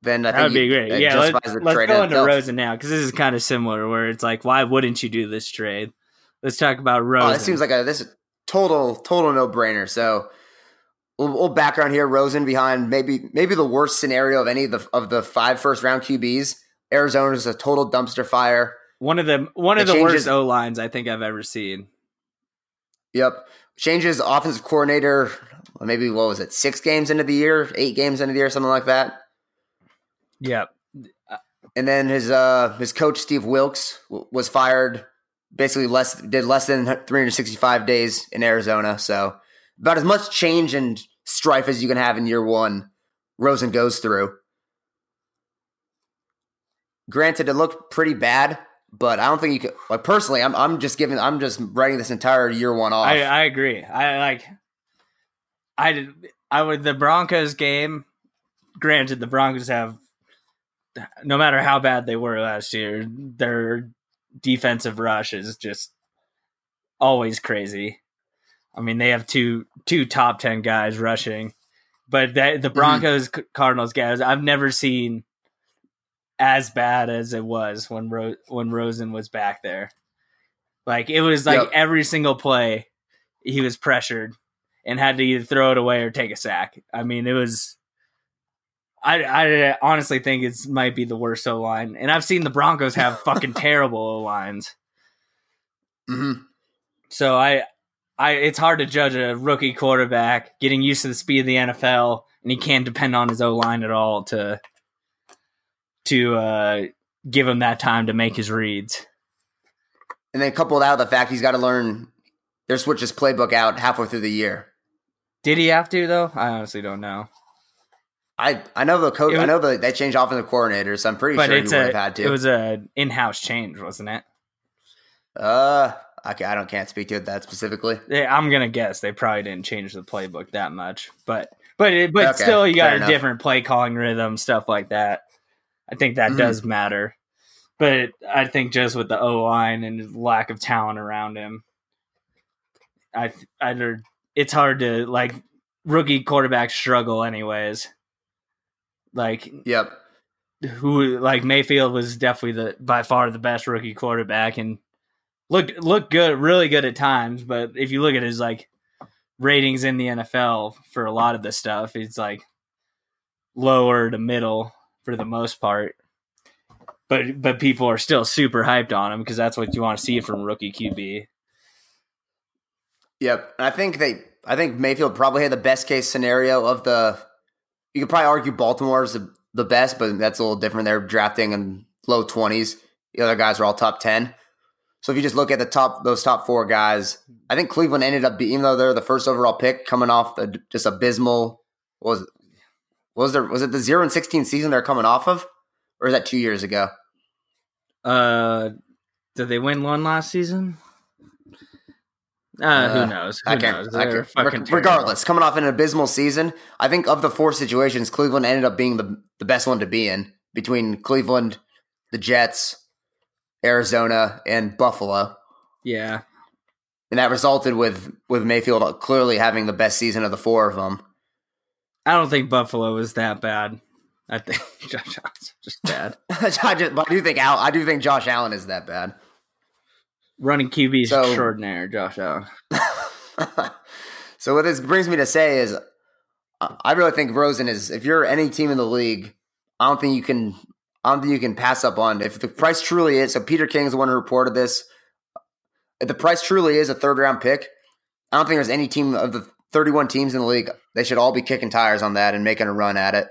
then I that would think be great. Yeah, let's, justifies the let's trade go into itself. Rosen now because this is kind of similar. Where it's like, why wouldn't you do this trade? Let's talk about Rosen. Oh, it seems like a this is total total no brainer. So, a little, little background here: Rosen behind maybe maybe the worst scenario of any of the of the five first round QBs. Arizona is a total dumpster fire. one of the one of It the changes- worst O lines I think I've ever seen. Yep, changes offensive coordinator. Maybe what was it? Six games into the year, eight games into the year, something like that. Yep. And then his uh his coach Steve Wilks w- was fired. Basically, less did less than 365 days in Arizona. So about as much change and strife as you can have in year one. Rosen goes through. Granted, it looked pretty bad, but I don't think you could. Like personally, I'm I'm just giving I'm just writing this entire year one off. I, I agree. I like. I did. I would the Broncos game. Granted, the Broncos have, no matter how bad they were last year, their defensive rush is just always crazy. I mean, they have two two top ten guys rushing, but that the mm-hmm. Broncos Cardinals guys, I've never seen as bad as it was when Ro- when Rosen was back there. Like it was like Yep. every single play, he was pressured and had to either throw it away or take a sack. I mean, it was. I, I honestly think it's might be the worst O line, and I've seen the Broncos have [laughs] fucking terrible O lines. Mhm. So I, I it's hard to judge a rookie quarterback getting used to the speed of the NFL, and he can't depend on his O line at all to to uh, give him that time to make his reads. And then coupled out with the fact he's got to learn their switch his playbook out halfway through the year. Did he have to though? I honestly don't know. I I know the coach. It I know the, they changed offensive coordinators. So I'm pretty sure he would have had to. it was a in house change, wasn't it? uh, okay, I don't can't speak to it that specifically. Yeah, I'm gonna guess they probably didn't change the playbook that much, but but it, but Okay, still, you got a enough. different play calling rhythm, stuff like that. I think that Mhm. does matter, but I think just with the O line and lack of talent around him, I I it's hard to like rookie quarterbacks struggle anyways. Like Yep. who like Mayfield was definitely the by far the best rookie quarterback and looked looked good, really good at times. But if you look at his like ratings in the NFL for a lot of the stuff, it's like lower to middle for the most part. But but people are still super hyped on him because that's what you want to see from rookie QB. Yep. I think they. I think Mayfield probably had the best case scenario of the. You could probably argue Baltimore's the, the best, but that's a little different. They're drafting in low twenties. The other guys are all top ten. So if you just look at the top, those top four guys, I think Cleveland ended up being, even though they're the first overall pick, coming off the just abysmal. Was it? Was there? Was it the zero and sixteen season they're coming off of, or is that two years ago? Uh, Did they win one last season? Uh, Uh, who knows? Who I can't. knows? I can't terrible. regardless, coming off an abysmal season, I think of the four situations, Cleveland ended up being the the best one to be in between Cleveland, the Jets, Arizona, and Buffalo, Yeah, and that resulted with with Mayfield clearly having the best season of the four of them. I don't think Buffalo was that bad. I think [laughs] Josh Allen's just bad. [laughs] I, just, but I do think Al, I do think Josh Allen is that bad. Running QB is So- extraordinary, Josh Allen. [laughs] so what this brings me to say is, I I really think Rosen is. If you're any team in the league, I don't think you can. I don't think you can pass up on if the price truly is. So Peter King is the one who reported this. If the price truly is a third round pick, I don't think there's any team of the 31 teams in the league. They should all be kicking tires on that and making a run at it.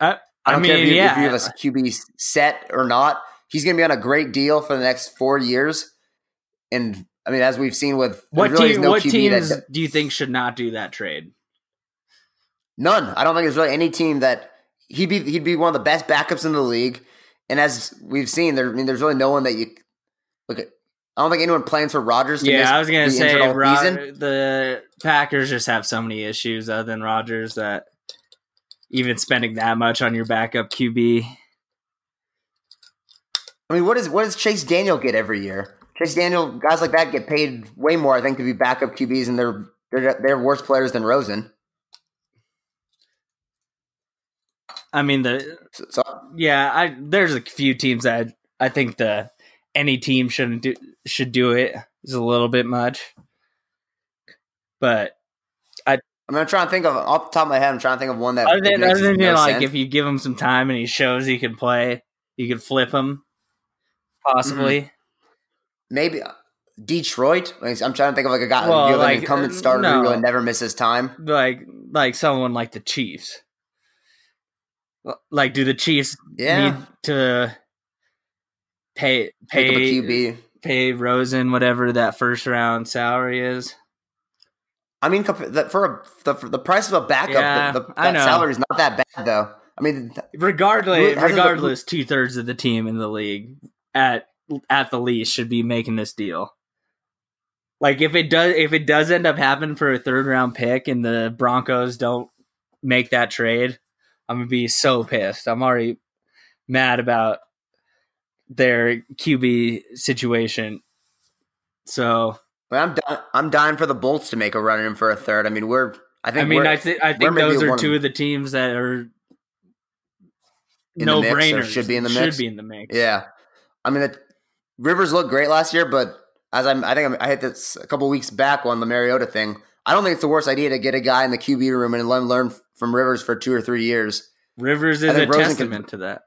Uh, I I don't mean, care if you, yeah, if you have a QB set or not. He's going to be on a great deal for the next four years. And I mean, as we've seen with what, really team, no what teams that, do you think should not do that trade? None. I don't think there's really any team that he'd be he'd be one of the best backups in the league. And as we've seen, there I mean, there's really no one that you look at. I don't think anyone plans for Rodgers. To miss, Yeah, I was gonna say injured all Ro- season. the Packers just have so many issues other than Rodgers that even spending that much on your backup QB. I mean, what is what does Chase Daniel get every year? Chase Daniel, guys like that get paid way more, I think, to be backup QBs, and they're they're they're worse players than Rosen. I mean the So, so yeah, I there's a few teams that I think the any team shouldn't do should do it is a little bit much. But I mean, I'm trying to think of off the top of my head. I'm trying to think of one that other than, other than no like sense. if you give him some time and he shows he can play, you could flip him possibly. maybe uh, Detroit. Like, I'm trying to think of like a guy, Well, you have like, an incumbent uh, starter no. who really never misses time. Like like someone like the Chiefs. Like do the Chiefs Yeah, need to pay pick up a pay QB. pay Rosen whatever that first round salary is? I mean, for a, the for the price of a backup, Yeah, the, the, that salary is not that bad though. I mean, Regardless, Who- hasn't the- regardless, two thirds of the team in the league at at the least should be making this deal. Like if it does, if it does end up happening for a third round pick and the Broncos don't make that trade, I'm gonna be so pissed. I'm already mad about their QB situation. So but I'm di- I'm dying for the Bolts to make a run in for a third. I mean, we're I think I mean, we're, I, th- I think those are one- two of the teams that are no brainers. should be in the mix. Should be in the mix. yeah. I mean, the, Rivers looked great last year, but as I'm, I think I'm, I hit this a couple weeks back on the Mariota thing. I don't think it's the worst idea to get a guy in the QB room and let him learn from Rivers for two or three years. Rivers is a Rosen testament to that.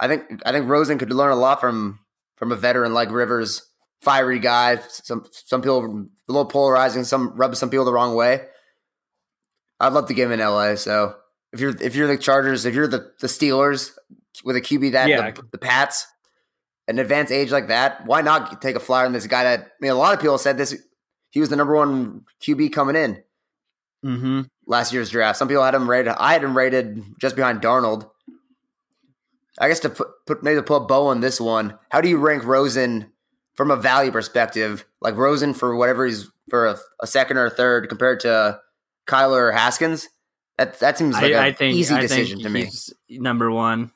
I think I think Rosen could learn a lot from from a veteran like Rivers, fiery guy. Some some people a little polarizing, some rub some people the wrong way. I'd love to give him in LA. So if you're if you're the Chargers, if you're the the Steelers with a QB that Yeah. the, the Pats, an advanced age like that, why not take a flyer on this guy? That I mean, a lot of people said this. He was the number one QB coming in Mm-hmm. last year's draft. Some people had him rated. I had him rated just behind Darnold. I guess to put, put maybe to put a bow on this one, how do you rank Rosen from a value perspective? Like Rosen for whatever he's for a, a second or a third compared to Kyler or Haskins. That that seems like I, an I think easy I decision think to me number one.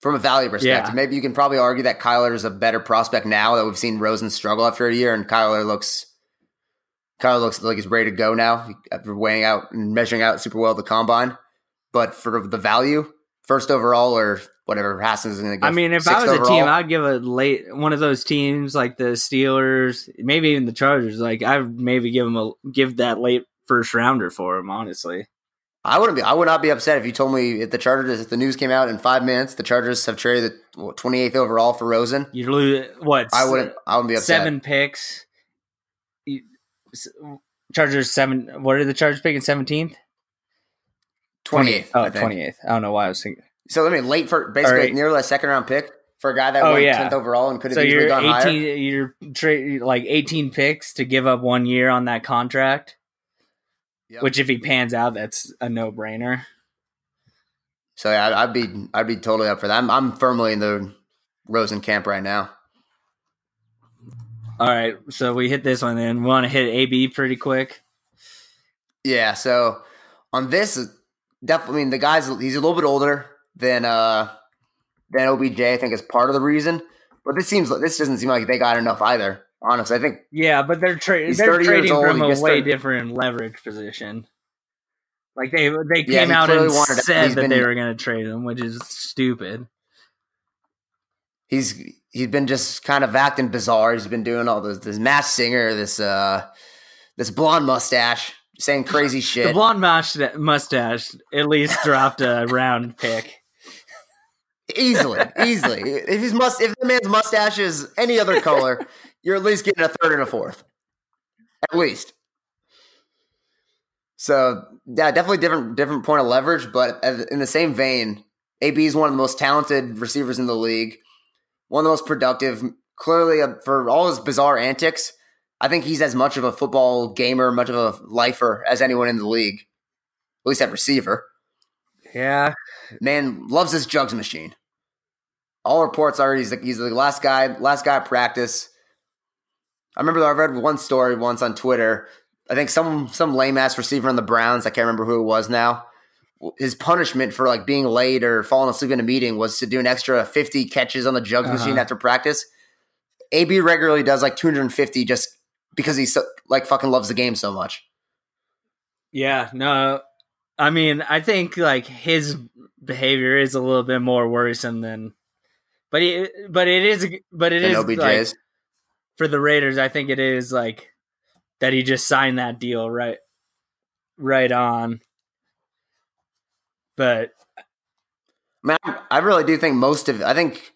from a value perspective. Yeah. Maybe you can probably argue that Kyler is a better prospect now that we've seen Rosen struggle after a year, and Kyler looks Kyler looks like he's ready to go now after weighing out and measuring out super well the combine. But for the value, first overall or whatever, Haskins is going to go. I mean, if I was a overall. team, I'd give a late one of those teams like the Steelers, maybe even the Chargers. Like I would maybe give them a give that late first rounder for him. Honestly, I wouldn't be. I would not be upset if you told me if the Chargers, if the news came out in five minutes, the Chargers have traded the twenty eighth overall for Rosen. you lose what? I wouldn't. I wouldn't be upset. seven picks. Chargers seven. What are the Chargers picking? Seventeenth. Twenty eighth. Oh, 28th. I don't know why I was thinking. So I mean, late for basically Alright. nearly a second round pick for a guy that Oh, went yeah. tenth overall and could have So easily gone higher. You're tra- like eighteen picks to give up one year on that contract. Yep. Which, if he pans out, that's a no brainer. So yeah, I'd, I'd be I'd be totally up for that. I'm, I'm firmly in the Rosen camp right now. All right, so we hit this one. Then we want to hit AB pretty quick. Yeah. So on this, definitely. I mean, the guy's he's a little bit older than uh than OBJ. I think is part of the reason. But this seems this doesn't seem like they got enough either. Honestly, I think Yeah, but they're, tra- they're 30 years trading old, from a way started- different leverage position. Like they they came he out and clearly wanted to- said that they were going to trade him, which is stupid. he's he's been just kind of acting bizarre. He's been doing all this this Masked Singer, this uh this blonde mustache, saying crazy shit. The blonde mustache, mustache at least dropped a [laughs] round pick. easily, easily. If his must if the man's mustache is any other color, [laughs] you're at least getting a third and a fourth. At least. So yeah, definitely different different point of leverage, but in the same vein, AB is one of the most talented receivers in the league, one of the most productive. Clearly, uh, for all his bizarre antics, I think he's as much of a football gamer, much of a lifer as anyone in the league, at least at receiver. Yeah, Man loves his jugs machine. All reports are he's the, he's the last guy, last guy at practice. I remember I read one story once on Twitter. I think some some lame ass receiver on the Browns. I can't remember who it was now. His punishment for like being late or falling asleep in a meeting was to do an extra fifty catches on the jugs Uh-huh. machine after practice. AB regularly does like two hundred and fifty just because he so, like fucking loves the game so much. yeah, no. I mean, I think like his behavior is a little bit more worrisome than, but he, but it is, but it is like for the Raiders. I think it is like that he just signed that deal right, right on. But Man, I really do think most of. I think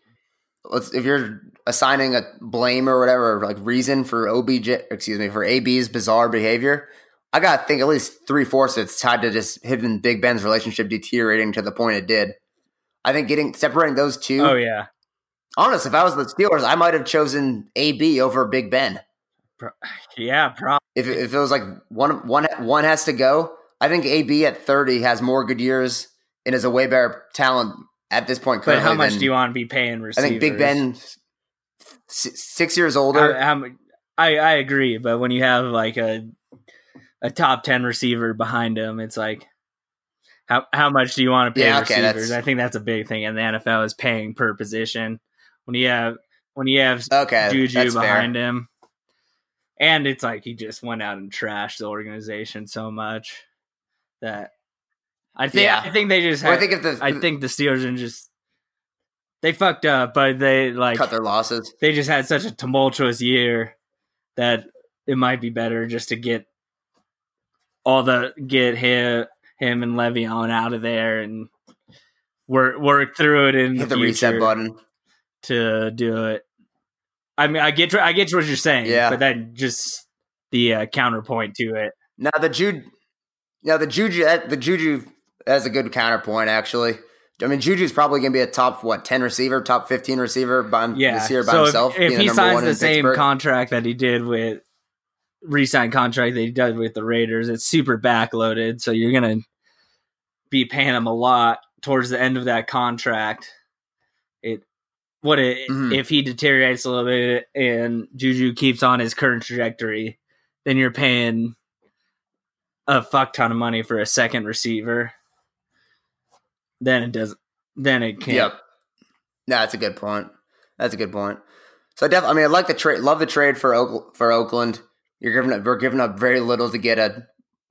let's, if you're assigning a blame or whatever, like reason for OBJ, excuse me, for AB's bizarre behavior, I got to think at least three fourths of it's tied to just him and Big Ben's relationship deteriorating to the point it did. I think getting separating those two. oh yeah, Honest, if I was the Steelers, I might have chosen AB over Big Ben. yeah, probably. If if it was like one one one has to go, I think AB at thirty has more good years and is a way better talent at this point. But how much than- do you want to be paying receivers? I think Big Ben, six years older. How, I I agree, but when you have like a a top ten receiver behind him, it's like how how much do you want to pay Yeah, okay, receivers? I think that's a big thing, and the NFL is paying per position. When you have when you have okay, Juju behind fair. him, and it's like he just went out and trashed the organization so much that I think Yeah. I think they just had, I think if the I think the Steelers are just they fucked up, but they like cut their losses. they just had such a tumultuous year that it might be better just to get all the get him him and Le'Veon out of there and work work through it in Hit the, the reset button. to do it. I mean, I get I get what you're saying, Yeah. but then just the uh, counterpoint to it. Now the Jude, now the Juju, the Juju, that's a good counterpoint actually. I mean, Juju's probably going to be a top what ten receiver, top fifteen receiver by Yeah, this year by so himself. if, if he signs the same Pittsburgh. contract that he did with re-signed contract that he did with the Raiders, it's super backloaded, so you're gonna be paying him a lot towards the end of that contract. It what it, Mhm. if he deteriorates a little bit and Juju keeps on his current trajectory, then you're paying a fuck ton of money for a second receiver. Then it doesn't. Then it can't. Yep. No, that's a good point. That's a good point. So I definitely, I mean, I like the trade. Love the trade for Oak, for Oakland. You're giving up. We're giving up very little to get a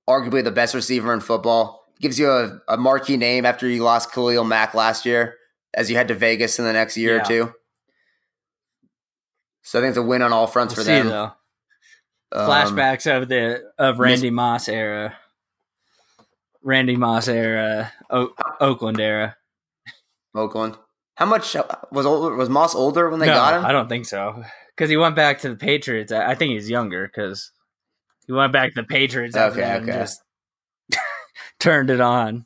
arguably the best receiver in football. Gives you a, a marquee name after you lost Khalil Mack last year, as you head to Vegas in the next year Yeah. or two. So I think it's a win on all fronts We'll for see them. though. Um, flashbacks of the of Randy Moss era, Randy Moss era, o- Oakland era. Oakland. How much uh, was older, was Moss older when they no, got him? I don't think so because he went back to the Patriots. I I think he's younger because he went back to the Patriots after Okay, and okay. just [laughs] turned it on.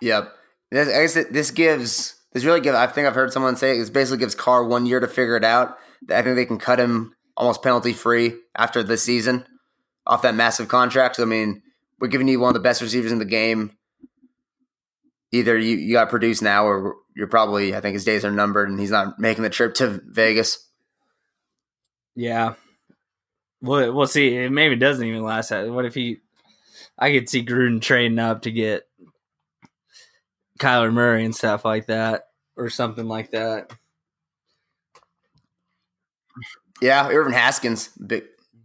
Yep. This, I guess it, this gives this really give. I think I've heard someone say it, this basically gives Carr one year to figure it out. I think they can cut him almost penalty free after this season off that massive contract. I mean, we're giving you one of the best receivers in the game. Either you, you got to produce now, or you're probably I think his days are numbered, and he's not making the trip to Vegas Yeah. We'll, we'll see. It maybe doesn't even last. that- What if he? I could see Gruden trading up to get Kyler Murray and stuff like that, or something like that. Yeah, Irvin Haskins, big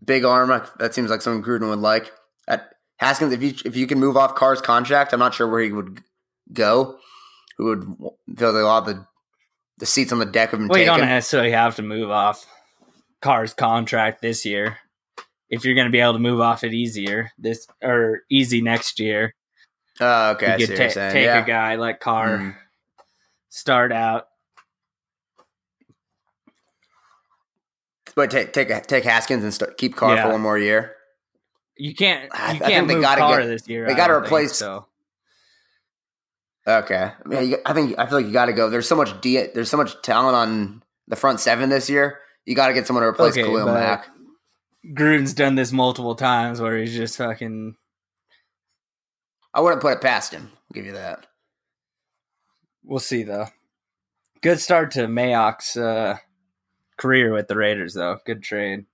big arm. That seems like something Gruden would like. At Haskins, if you if you can move off Carr's contract, I'm not sure where he would go. Who would feel like a lot of the the seats on the deck have been Well, you don't necessarily have to move off Carr's contract this year if you're going to be able to move off it easier this or easy next year. Oh, okay, I you see could what you're ta- saying. take yeah. a guy like Carr, Mm. start out. But take take take Haskins and start, keep Carr Yeah. for one more year. You can't. You I- I can't think they gotta Carr get- this year. they gotta don't think, replace- So Okay, I, mean, I think I feel like you got to go. There's so much D, there's so much talent on the front seven this year. You got to get someone to replace Okay, Khalil Mack. Gruden's done this multiple times where he's just fucking. I wouldn't put it past him. I'll give you that. We'll see though. Good start to Mayock's uh, career with the Raiders though. Good trade.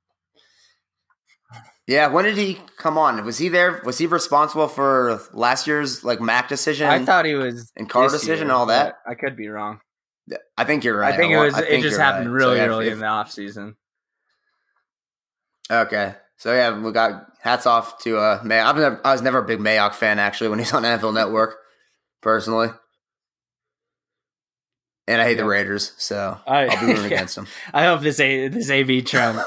Yeah, when did he come on? Was he there? Was he responsible for last year's like Mack decision? I thought he was and Carr decision year, and all that? I could be wrong. I think you're right. I think it was. I it just happened right. really So, yeah, early if- in the off season. Okay, so yeah, we got hats off to uh, May. I've never, I was never a big Mayock fan actually when he's on NFL Network, personally. And I hate the Raiders, so I- I'll be rooting [laughs] yeah. against them. I hope this a this AV Trump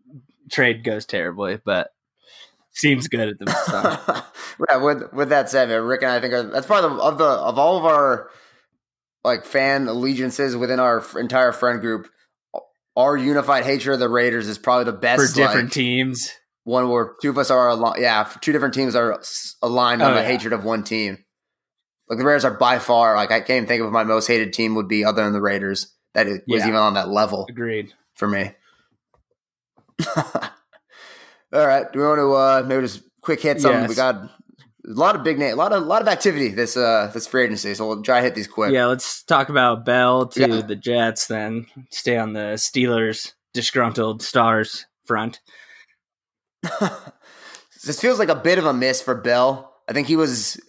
[laughs] trade goes terribly, but seems good at the time. [laughs] yeah, with with that said, Rick and I think are, that's part of the, of the of all of our like fan allegiances within our f- entire friend group. Our unified hatred of the Raiders is probably the best for different like, teams. one where two of us are aligned. Yeah, two different teams are aligned on Oh, the yeah. hatred of one team. Like the Raiders are by far like I can't even think of my most hated team would be other than the Raiders. That it was Yeah. even on that level Agreed. for me. [laughs] All right, do we want to uh, maybe just quick hit something? Yes. We got a lot of big name, a lot of lot of activity this uh this free agency. So we'll try to hit these quick. Yeah, let's talk about Bell to Yeah. the Jets, then stay on the Steelers disgruntled stars front. [laughs] this feels like a bit of a miss for Bell. I think he was.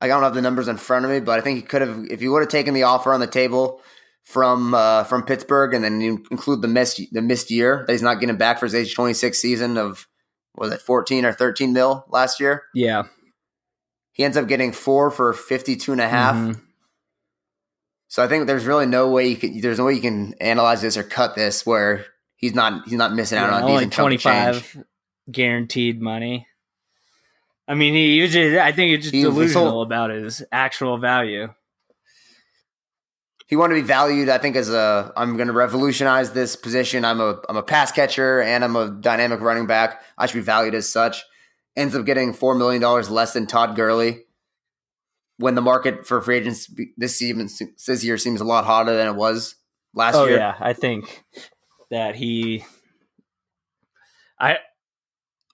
I don't have the numbers in front of me, but I think he could have if he would have taken the offer on the table from uh, from Pittsburgh, and then you include the missed the missed year that he's not getting back for his age twenty six season of was it fourteen or thirteen mil last year. Yeah. He ends up getting four for fifty two and a half. Mhm. So I think there's really no way you can. There's no way you can analyze this or cut this where he's not he's not missing out Yeah, on a only of change. guaranteed money. I mean, he usually. I think he's just He- he delusional sold- about his actual value. he wanted to be valued. I think as a I'm going to revolutionize this position. I'm a I'm a pass catcher and I'm a dynamic running back. I should be valued as such. Ends up getting four million dollars less than Todd Gurley. When the market for free agents this season this year seems a lot hotter than it was last year. Oh year. yeah, I think that he. I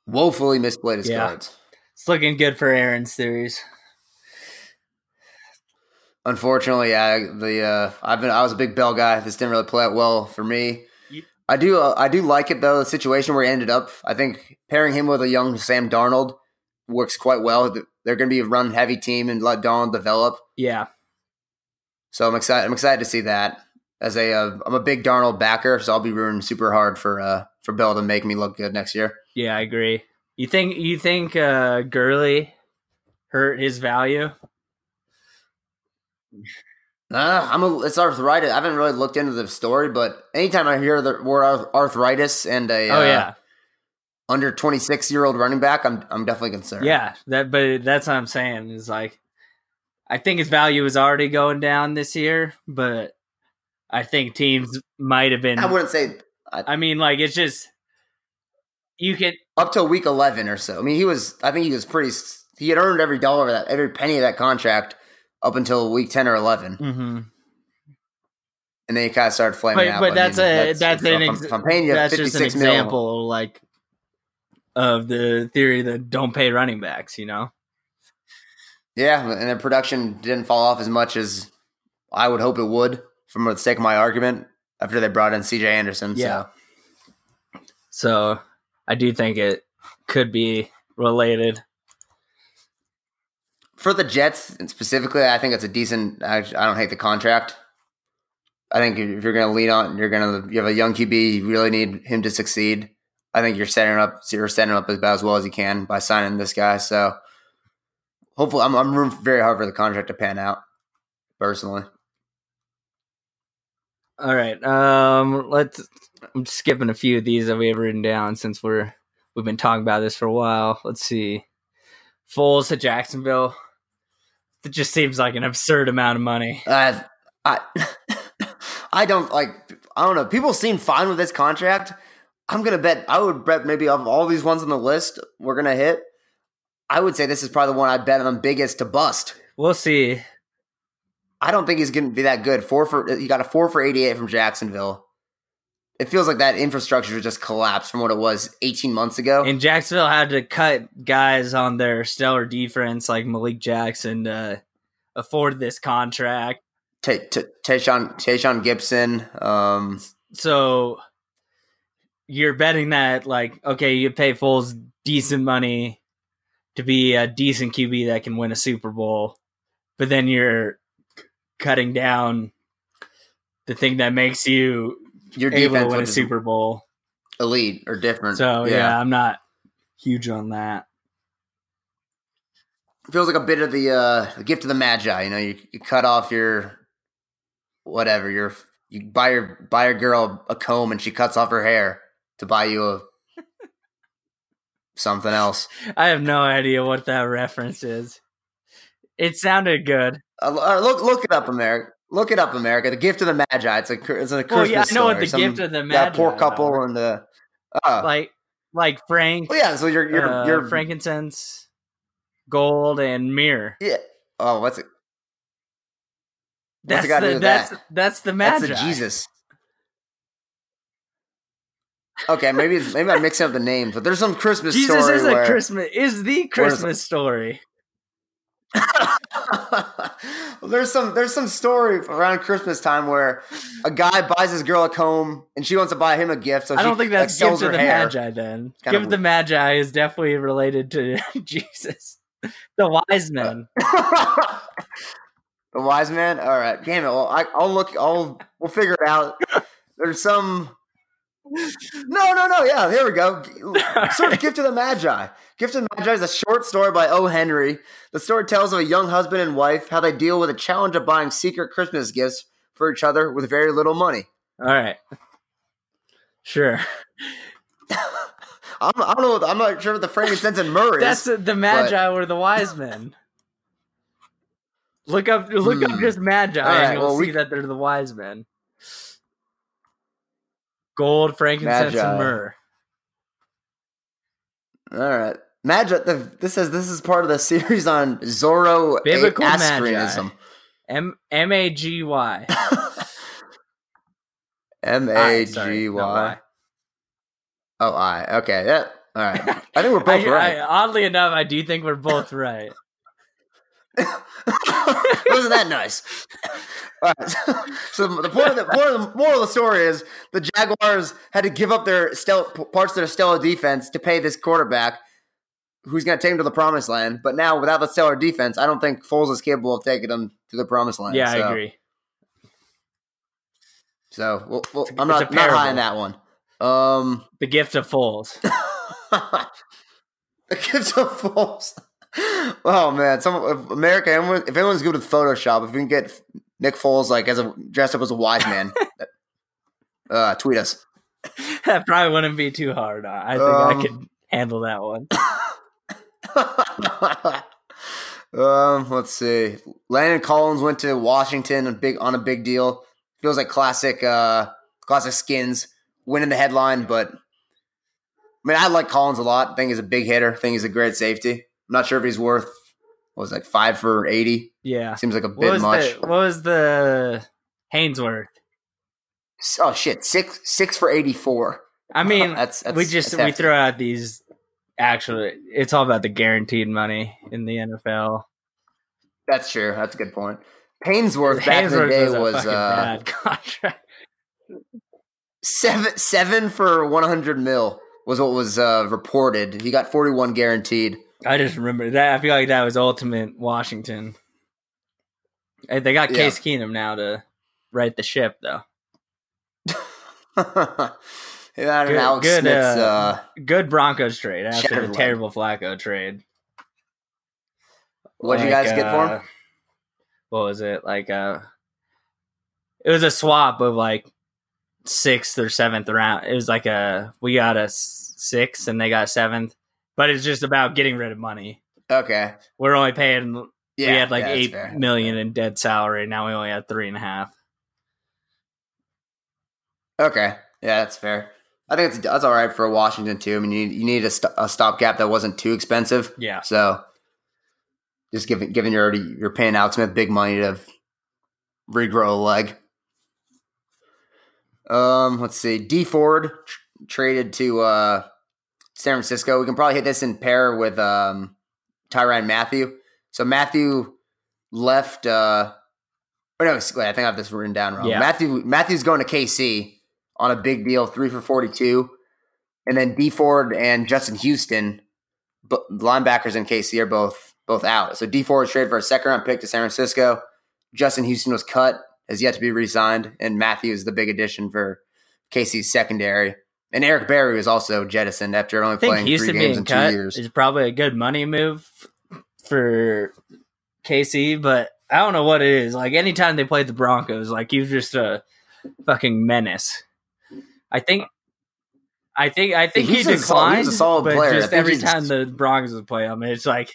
Woefully misplayed his Yeah. cards. It's looking good for Aaron's series. Unfortunately, yeah, the uh, I've been I was a big Bell guy. This didn't really play out well for me. You- I do uh, I do like it though. The situation where he ended up, I think pairing him with a young Sam Darnold works quite well. They're going to be a run heavy team and let Darnold develop. Yeah, So I'm excited. I'm excited to see that. As a uh, I'm a big Darnold backer, so I'll be rooting super hard for uh, for Bell to make me look good next year. yeah, I agree. You think you think uh, Gurley hurt his value? Uh, I'm a, it's arthritis. I haven't really looked into the story, but anytime I hear the word arthritis and a Oh uh, yeah, under 26 year old running back, I'm I'm definitely concerned. yeah. That, but that's what I'm saying is like, I think his value is already going down this year, but I think teams might have been. I wouldn't say I mean, like it's just you can. Up till week 11 or so. I mean, he was. I think he was pretty. He had earned every dollar of that, every penny of that contract up until week 10 or 11, Mm-hmm. and then he kind of started flaming But, out. but I that's mean, a that's if an I'm- if I'm you that's just an 56 mil- example like of the theory that don't pay running backs. You know. Yeah, and their production didn't fall off as much as I would hope it would, from the sake of my argument. After they brought in C.J. Anderson, Yeah. so So I do think it could be related. For the Jets specifically, I think it's a decent. I, I don't hate the contract. I think if you're going to lean on, you're going to you have a young QB. You really need him to succeed. I think you're setting up. You're setting up about as well as you can by signing this guy. So hopefully, I'm I'm rooting very hard for the contract to pan out. Personally, All right. Um, let's. I'm skipping a few of these that we have written down since we're we've been talking about this for a while. Let's see. Foles to Jacksonville. That just seems like an absurd amount of money. uh, I [laughs] I don't like. I don't know. People seem fine with this contract. I'm gonna bet. I would bet maybe of all these ones on the list we're gonna hit. I would say this is probably the one I bet on biggest to bust. We'll see. I don't think he's going to be that good. Four for you got a four for eighty eight from Jacksonville. It feels like that infrastructure just collapsed from what it was eighteen months ago. And Jacksonville had to cut guys on their stellar defense like Malik Jackson to afford this contract. Tashaun Tashaun Gipson. Um, So you're betting that like okay, you pay Foles decent money to be a decent QB that can win a Super Bowl, but then you're cutting down the thing that makes you your able to win a Super Bowl. elite or different. So yeah. I'm not huge on that. feels like a bit of the uh the gift of the magi. You know, you, you cut off your whatever your you buy your buy your girl a comb and she cuts off her hair to buy you a [laughs] something else. I have no idea what that reference is. It sounded good. Uh, look look it up, America. Look it up, America. The gift of the magi. It's a it's a Christmas Well, yeah, I know what the gift of the Magi. that poor couple and the uh, Like like Frank, well, yeah. So you're you're uh, you're frankincense, gold, and myrrh. yeah. Oh, what's it? What's That's it got to do the that's that? that's the magi. That's the Jesus. Okay, maybe maybe I'm mixing up the names, but there's some Christmas Jesus story is a Christmas is the Christmas story. Well, there's some there's some story around Christmas time where a guy buys his girl a comb and she wants to buy him a gift. So I don't she, think that's like, gift of the hair. magi. Then kind gift of the magi is definitely related to [laughs] Jesus, the wise uh, men. [laughs] the wise man. All right, damn it. Well, I, I'll look. I'll we'll figure it out. There's some. No, no, no. Yeah, here we go. Sort of [laughs] gift of the magi. Gift of the magi is a short story by O. Henry. The story tells of a young husband and wife how they deal with the challenge of buying secret Christmas gifts for each other with very little money. All right, sure. I'm, I don't know. what- I'm not sure what the frankincense and myrrh [laughs] is. That's the, the magi were the wise men. Look up, look up Hmm. just magi, All right, and you'll well, we- see that they're the wise men. Gold, frankincense, Magi. and myrrh. All right. Magi. The, this says this is part of the series on Zoroastrianism. Biblical M M A G Y. [laughs] M A G Y. Oh, I. Okay. Yeah. All right. I think we're [laughs] both I- right. I- oddly enough, I do think we're both right. Wasn't that nice? All right. [laughs] So the point of the, point of the moral of the story is the Jaguars had to give up their stellar, parts of their stellar defense to pay this quarterback who's going to take them to the promised land. But now, without the stellar defense, I don't think Foles is capable of taking them to the promised land. Yeah, So- I agree. So well, well, It's a- I'm not, not high on that one. Um, The gift of fools. [laughs] the gift of Foles. [laughs] Oh man, some if America. If anyone's good with Photoshop, if we can get Nick Foles like as a dressed up as a wise man, [laughs] uh, tweet us. that probably wouldn't be too hard. I think Um, I could handle that one. [laughs] um, let's see. Landon Collins went to Washington on big on a big deal. Feels like classic, uh, classic skins winning the headline. But I mean, I like Collins a lot. I think he's a big hitter. I think he's a great safety. Not sure if he's worth what was it, like five for eighty. Yeah. Seems like a bit was much. the what was the Haynesworth? Oh shit, six six for eighty four. I mean, [laughs] That's- that's- we just we throw out these. Actually, it's all about the guaranteed money in the NFL. That's true. That's a good point. Painsworth back in the day was a was uh, bad [laughs] contract. seven seven for one hundred mil. was what was uh, reported. He got 41 guaranteed. I just remember that. I feel like that was ultimate Washington. They got Yeah. Case Keenum now to right the ship, though. [laughs] yeah, Good- Alex good, Smith's. uh, Uh, Good Broncos trade after the leg. terrible Flacco trade. what would you guys Like, get for uh, him? What was it like? Uh, it was a swap of like sixth or seventh round. It was like a we got a sixth and they got a seventh, but it's just about getting rid of money. Okay. We're only paying. Yeah, we had like yeah, that's eight fair. million in dead salary. Now we only have three and a half. Okay. Yeah, that's fair. I think it's that's all right for Washington too. I mean, you, you need a, st- a stopgap that wasn't too expensive. Yeah, So, just giving given you're already you're paying Alex Smith big money to regrow a leg. Um, let's see. Dee Ford tr- traded to uh San Francisco. We can probably hit this in pair with um Tyrann Mathieu. So Mathieu left. uh or no, wait, I think I have this written down wrong. Yeah. Mathieu Mathieu's going to KC on a big deal, three for forty two, and then Dee Ford and Justin Houston, but linebackers in KC are both both out. So Dee Ford was traded for a second round pick to San Francisco. Justin Houston was cut, has yet to be re-signed, and Mathieu is the big addition for KC's secondary. And Eric Berry was also jettisoned after only playing Houston three games in two years. is probably a good money move for KC, but I don't know what it is. Like anytime they played the Broncos, like he's just a fucking menace. I think. I think I think he He's a he's a solid but player. Just every he's- time the Broncos would play him, it's like,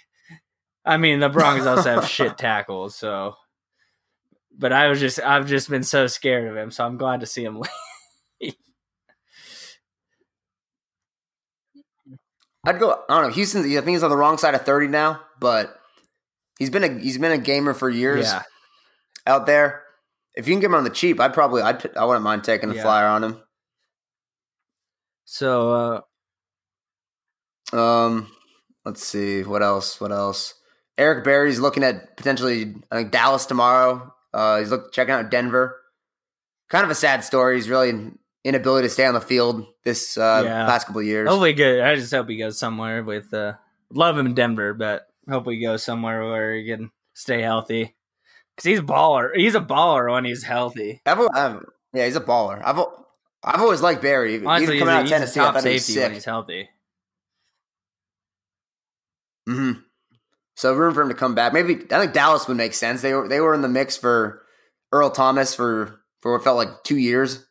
I mean, the Broncos also have shit [laughs] tackles, so. But I was just, I've just been so scared of him, so I'm glad to see him. [laughs] leave. I'd go. I don't know. Houston. I think he's on the wrong side of thirty now, but he's been a he's been a gamer for years Yeah, out there. If you can get him on the cheap, I'd probably I'd I wouldn't mind taking a Yeah. flyer on him. so uh, Um, let's see what else. What else? Eric Berry's looking at potentially I think Dallas tomorrow. Uh, he's look checking out Denver. Kind of a sad story. He's really inability to stay on the field this uh, Yeah. past couple of years. Hopefully, good. I just hope he goes somewhere with. Uh, love him in Denver, but hope he goes somewhere where he can stay healthy. Because he's a baller. He's a baller when he's healthy. I've, I've- yeah, he's a baller. I've I've always liked Berry. Honestly, he's, coming out of he's Tennessee, I top thought he was safety when he's healthy. hmm So room for him to come back. Maybe I think Dallas would make sense. They were they were in the mix for Earl Thomas for for what felt like two years.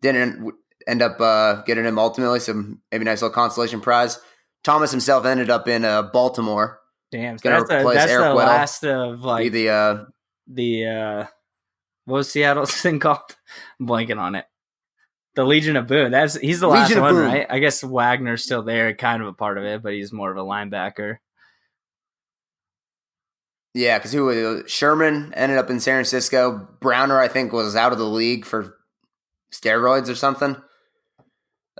Didn't end up uh, getting him ultimately. some maybe nice little consolation prize. Thomas himself ended up in uh, Baltimore. Damn, so that's, the, that's the last of like the uh, the uh, what was Seattle's [laughs] thing called? I'm blanking on it. The Legion of Boom. That's he's the last Legion of one, Boom. right? I guess Wagner's still there, kind of a part of it, but he's more of a linebacker. yeah, because who was Sherman ended up in San Francisco. Browner, I think, was out of the league for steroids or something.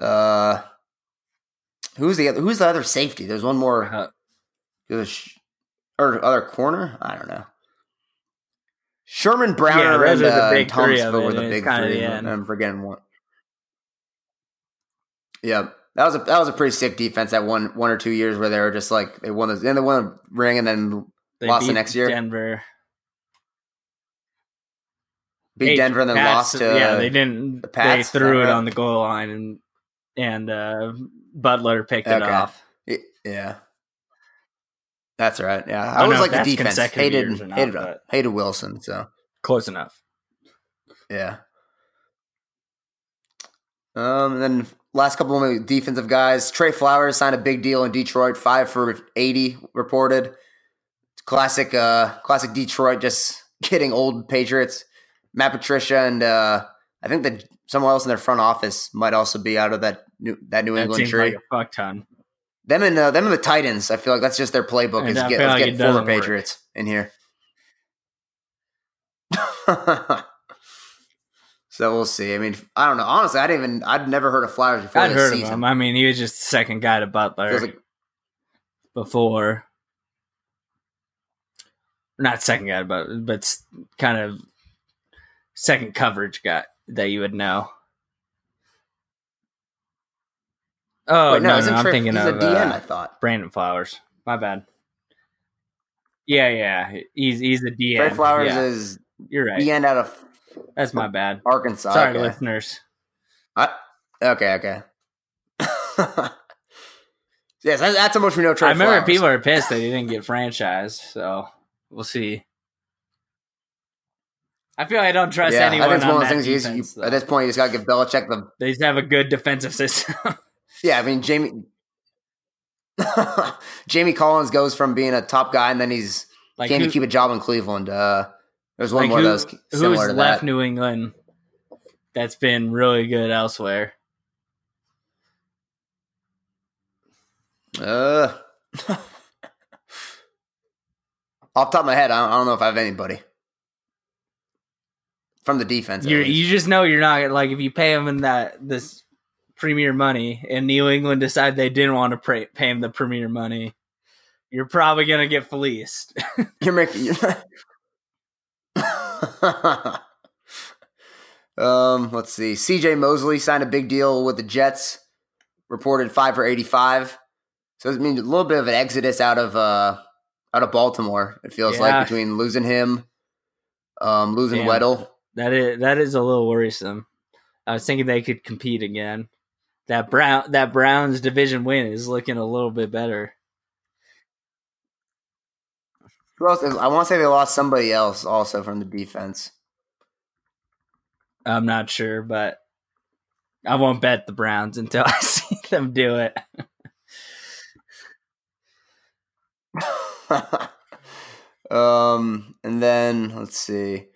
Uh, who's the other, who's the other safety? There's one more. Uh, or other corner. I don't know. Sherman Browner those and, uh, Thomasville were the big three. the. I'm forgetting one. Yeah, that was a that was a pretty sick defense. That one one or two years where they were just like they won the then they won the ring and then they Lost the next year? Denver. Beat Denver and then Pats- lost to yeah, they didn't. the Pats, they threw it on the goal line, and and uh, Butler picked it off. Yeah. That's right. Yeah. I I know like the defense. Hated not, hated, hated Wilson, so Close enough. yeah. Um and then last couple of defensive guys. Trey Flowers signed a big deal in Detroit, five for eighty reported. Classic uh classic Detroit just [laughs] getting old Patriots. Matt Patricia and uh I think that someone else in their front office might also be out of that new that New That England tree. like a fuck ton. Them and uh, them and the Titans. I feel like that's just their playbook. And Is I get, let's like get former work. Patriots in here. [laughs] so we'll see. I mean, I don't know. Honestly, I didn't even. I'd never heard of Flowers before I'd heard of season. him. I mean, he was just the second guy to Butler like before. Not second guy, but but kind of second coverage guy that you would know. Oh Wait, no, isn't no, I'm thinking he's of a DN. uh, I thought Brandon Flowers. My bad. Yeah, yeah, he's he's a DN. Trey Flowers Yeah, is you're right. DN out of That's my bad. Arkansas. Sorry, okay. listeners. I- okay, okay. [laughs] yes, that's, that's how much we know. Trey I remember Flowers. people are pissed that he didn't get franchised, so we'll see. I feel like I don't trust yeah, I think it's on one of those things. Defense, you, at this point, you just got to give Belichick the. They just have a good defensive system. [laughs] Yeah, I mean Jamie. [laughs] Jamie Collins goes from being a top guy, and then he's like can't who, keep a job in Cleveland. Uh, there's one like more who- that was similar who's to left that. New England that's been really good elsewhere. Uh, [laughs] off top of my head, I don't, I don't know if I have anybody from the defense. You you just know you're not like if you pay him in that this premier money, and New England decide they didn't want to pay, pay him the premier money, you're probably gonna get fleeced. [laughs] You're making. [laughs] um, let's see. C.J. Mosley signed a big deal with the Jets. Reported five for eighty-five. So it means a little bit of an exodus out of uh out of Baltimore. It feels Yeah. like between losing him, um, losing Damn. Weddle. That is that is a little worrisome. I was thinking they could compete again. That Brown that Browns division win is looking a little bit better. Who else? I want to say they lost somebody else also from the defense. I'm not sure, but I won't bet the Browns until [laughs] I see them do it. [laughs] um, and then let's see.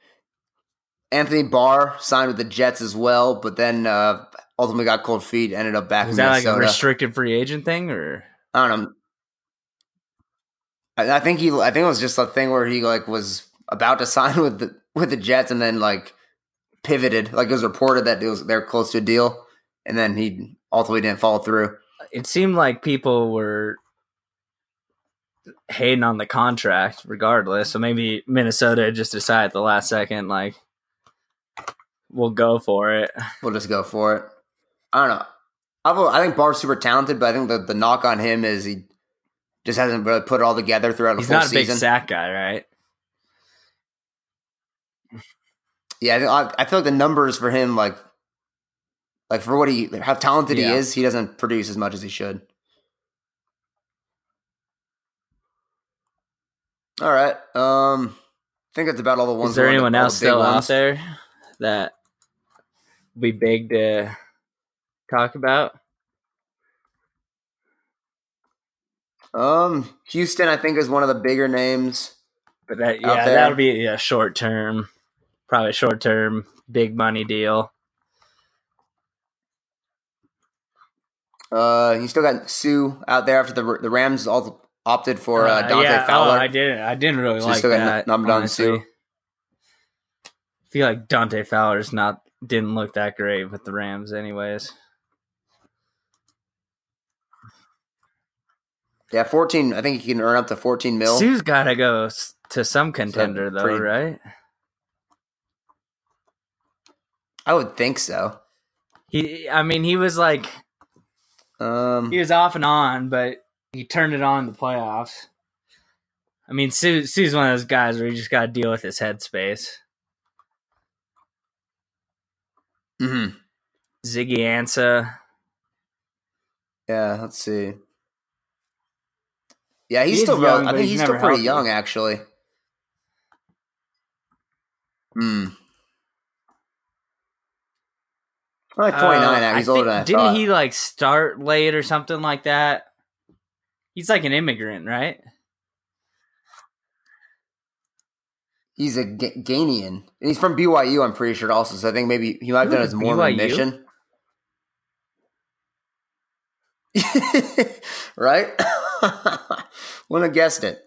Anthony Barr signed with the Jets as well, but then uh, ultimately got cold feet. Ended up back Was in that like a restricted free agent thing, or I don't know. I, I think he. I think it was just a thing where he like was about to [laughs] sign with the with the Jets, and then like pivoted. Like it was reported that it was they're close to a deal, and then he ultimately didn't follow through. it seemed like people were hating on the contract regardless. So maybe Minnesota just decided at the last second, like, we'll go for it. We'll just go for it. I don't know. I, I think Barr's super talented, but I think the, the knock on him is he just hasn't really put it all together throughout a He's full not a big season. sack guy, right? Yeah, I, think- I, I feel like the numbers for him, like, like for what he, how talented he is, he doesn't produce as much as he should. All right. Um, I think that's about all the ones. Is there anyone the else big still out there that be big to talk about? Um, Houston, I think, is one of the bigger names. But that, yeah, that'll be a short term, probably short term, big money deal. Uh, you still got Suh out there after the the Rams all opted for uh, Dante yeah, Fowler. Oh, I didn't. I didn't really So like still got that. N- Ndamukong honestly. Suh? I feel like Dante Fowler's not didn't look that great with the Rams, anyways. yeah, fourteen. I think he can earn up to fourteen mil. Suh's got to go to some contender, though, pretty- right? I would think so. He, I mean, he was like Um, he was off and on, but he turned it on in the playoffs. I mean, Suh, Suh's one of those guys where you just got to deal with his headspace. Mhm. Ziggy Ansah, Yeah, let's see. Yeah, he's He still. young, I think he's he's still pretty young, actually. Hmm. Like twenty nine. Uh. He's I older think- than I Didn't thought. he like start late or something like that? He's like an immigrant, right? He's a Ga- Ghanian, and he's from BYU. I'm pretty sure, also. So I think maybe he might have done his Mormon BYU? mission. [laughs] right? [laughs] Wouldn't have guessed it.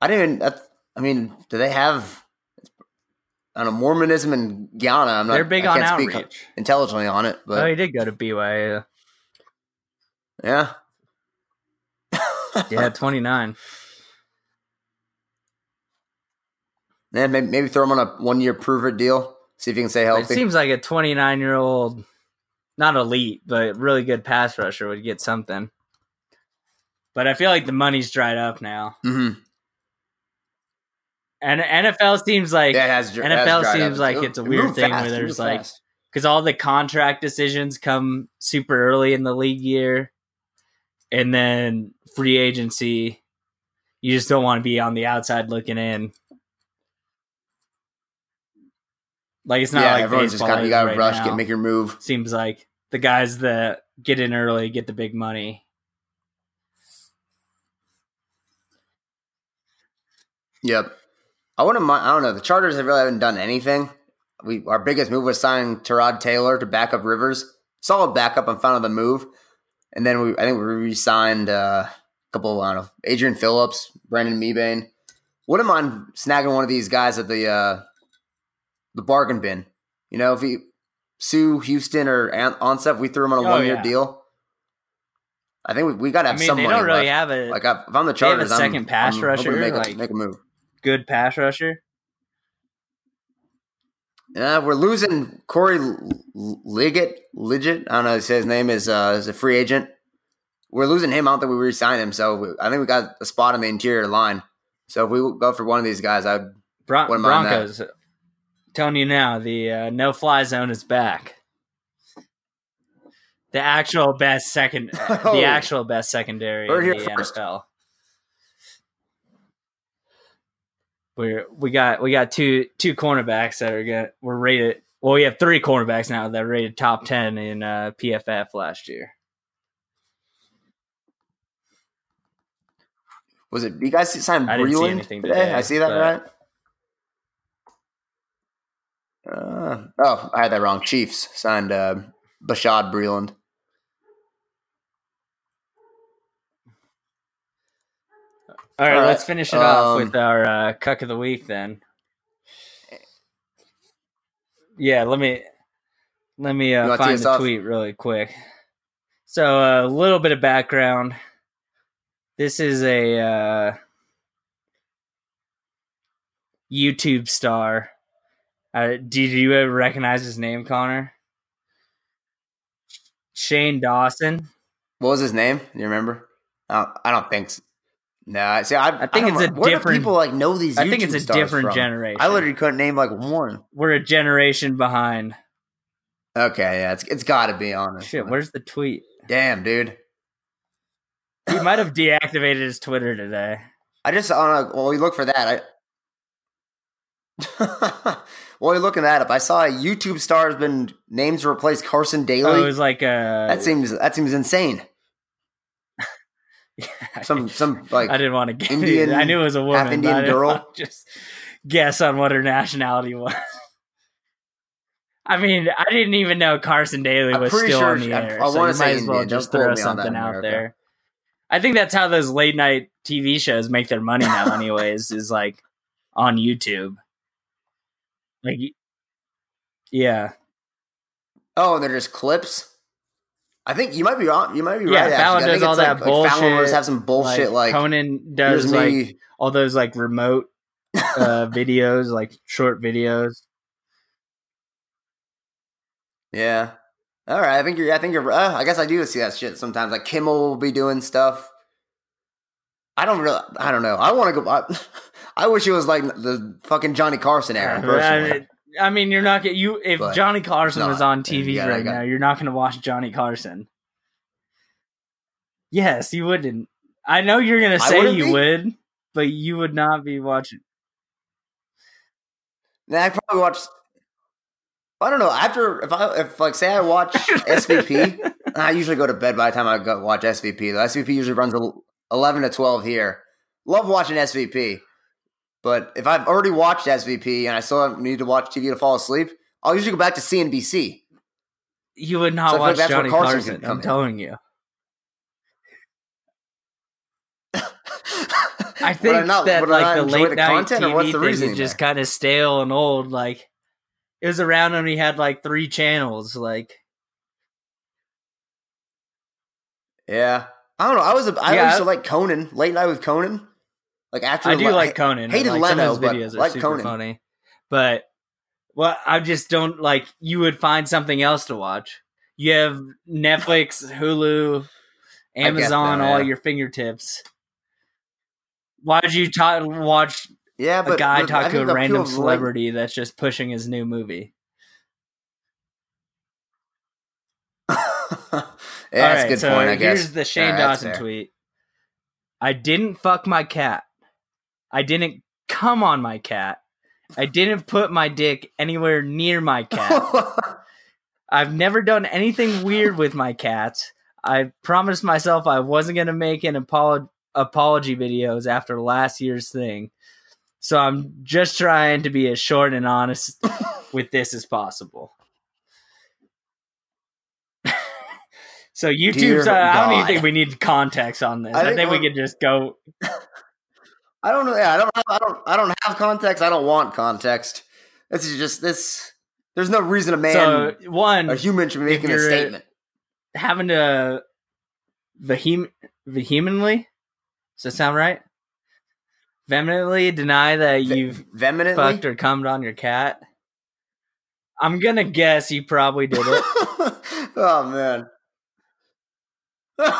I didn't. That, I mean, do they have? I don't know Mormonism in Guyana. I'm not. They're big I on can't speak outreach. intelligently on it, but oh, he did go to BYU. yeah. Yeah, twenty nine. [laughs] Yeah, maybe, maybe throw him on a one year prove it deal. See if he can stay healthy. It seems like a twenty nine year old not elite, but really good pass rusher would get something. But I feel like the money's dried up now. Mm-hmm. And NFL seems like Yeah, has, it has NFL seems up. like it's a it weird thing fast. where there's like because all the contract decisions come super early in the league year, and then free agency, you just don't want to be on the outside looking in. Like it's not yeah, like everyone's just kind of you gotta right rush, now. get make your move. Seems like the guys that get in early get the big money. Yep. I wouldn't mind. I don't know. The Chargers have really haven't done anything. We our biggest move was signing Tyrod Taylor to back up Rivers. Solid backup. I'm fond of the move. And then we, I think we re-signed uh, a couple. I don't know, Adrian Phillips, Brandon Mebane. Wouldn't mind snagging one of these guys at the uh, the bargain bin. You know, if he Suh Houston or An- Ansah, we threw him on a Oh, one year yeah. deal. I think we, we got to I have mean, some they money don't really left. have a Like I, if I'm the They have a Chargers, I'm- second pass I'm rusher, make, like- a, make a move. good pass rusher. Yeah, we're losing Corey Liggett. Liggett, I don't know. how to say His name is uh, is a free agent. We're losing him. I don't think we re-sign him. So we, I think we got a spot on the interior line. So if we go for one of these guys, I Bron- Wouldn't mind that. Telling you now, the uh, no fly zone is back. The actual best second, [laughs] Oh. the actual best secondary Heard in the first. NFL. We're we got we got two two cornerbacks that are gonna we're rated. Well, we have three cornerbacks now that are rated top ten in uh, PFF last year. was it. You guys sign I didn't see anything today? today, I see that right. Uh, oh, I had that wrong. Chiefs signed uh, Bashaud Breeland. All right, All right, let's finish it off um, with our uh, cuck of the week then. Yeah, let me let me uh, find the off? tweet really quick. So a little bit of background. This is a uh, YouTube star. Uh, did you ever recognize his name, Connor? Shane Dawson. What was his name? Do you remember? I don't, I don't think. So. No, I see. I, I think don't it's a. Where do different- people like know these. I think it's a different from? generation. I literally couldn't name like one. We're a generation behind. Okay, yeah, it's it's got to be honest. Shit, where's the tweet? Damn, dude. He might have deactivated his Twitter today. I just I don't know. Well, we look for that. I. [laughs] [laughs] While you're looking that up, I saw a YouTube star has been named to replace Carson Oh, it was like a. that seems that seems insane. [laughs] Some some like I didn't want to get Indian- I knew it was a woman. but Indian girl. Just guess on what her nationality was. I mean, I didn't even know Carson Daly was still sure on the she- I- air. I so wanna say might as well Indian. Don't just throw me on that, something out America. there. I think that's how those late night TV shows make their money now. Anyways, is like on YouTube. Like, yeah, oh, and they're just clips. I think you might be wrong. You might be Yeah, right. Fallon actually. Does all that like, like Fallon will bullshit, have some bullshit like, Conan does like me. all those like remote uh [laughs] videos, like short videos. Yeah. All right. I think you're. I think you're. Uh, I guess I do see that shit sometimes. Like Kimmel will be doing stuff. I don't really. I don't know. I want to go. I, [laughs] I wish it was like the fucking Johnny Carson era. I Personally. mean, I mean, you're not you if But Johnny Carson it's was on TV gotta- right gotta- now, you're not gonna watch Johnny Carson. Yes, you wouldn't. I know you're gonna say you be. would, but you would not be watching. Nah, I probably watch. I don't know. After if I if like say I watch [laughs] SVP, I usually go to bed by the time I go watch SVP. The SVP usually runs el- eleven to twelve here. Love watching SVP, but if I've already watched SVP and I still need to watch TV to fall asleep, I'll usually go back to CNBC. You would not So watch like Johnny Carson. I'm in. telling you. I [laughs] think not- that like the late the night TV what's the thing is just kind of stale and old. Like it was around when he had like three channels. Like Yeah, I don't know. I was a, I Yeah, used to like Conan late night with Conan. Like after I do Le- like Conan. hated like, some of Leno, his but videos are like super Conan. funny. But well, I just don't like. You would find something else to watch. You have Netflix, Hulu, Amazon, that, all yeah. your fingertips. Why would you ta- watch Yeah, but a guy but talk to a random of, like- celebrity that's just pushing his new movie? [laughs] yeah, All that's a good so point. I guess here's the Shane that's Dawson tweet. I didn't fuck my cat. I didn't come on my cat. I didn't put my dick anywhere near my cat. [laughs] I've never done anything weird with my cats. I promised myself I wasn't going to make an apolo- apology videos after last year's thing. So I'm just trying to be as short and honest [laughs] with this as possible. [laughs] so YouTube's uh, I don't even think we need context on this. I I think think, we could just go I don't know. Yeah, I don't. Have, I don't. I don't have context. I don't want context. This is just this. There's no reason a man, so one a human, should be making a statement. having to vehem- vehemently does that sound right? Vehemently deny that Ve- you've Vehemently. fucked or cummed on your cat. I'm gonna guess you probably did it. [laughs] oh man. Um,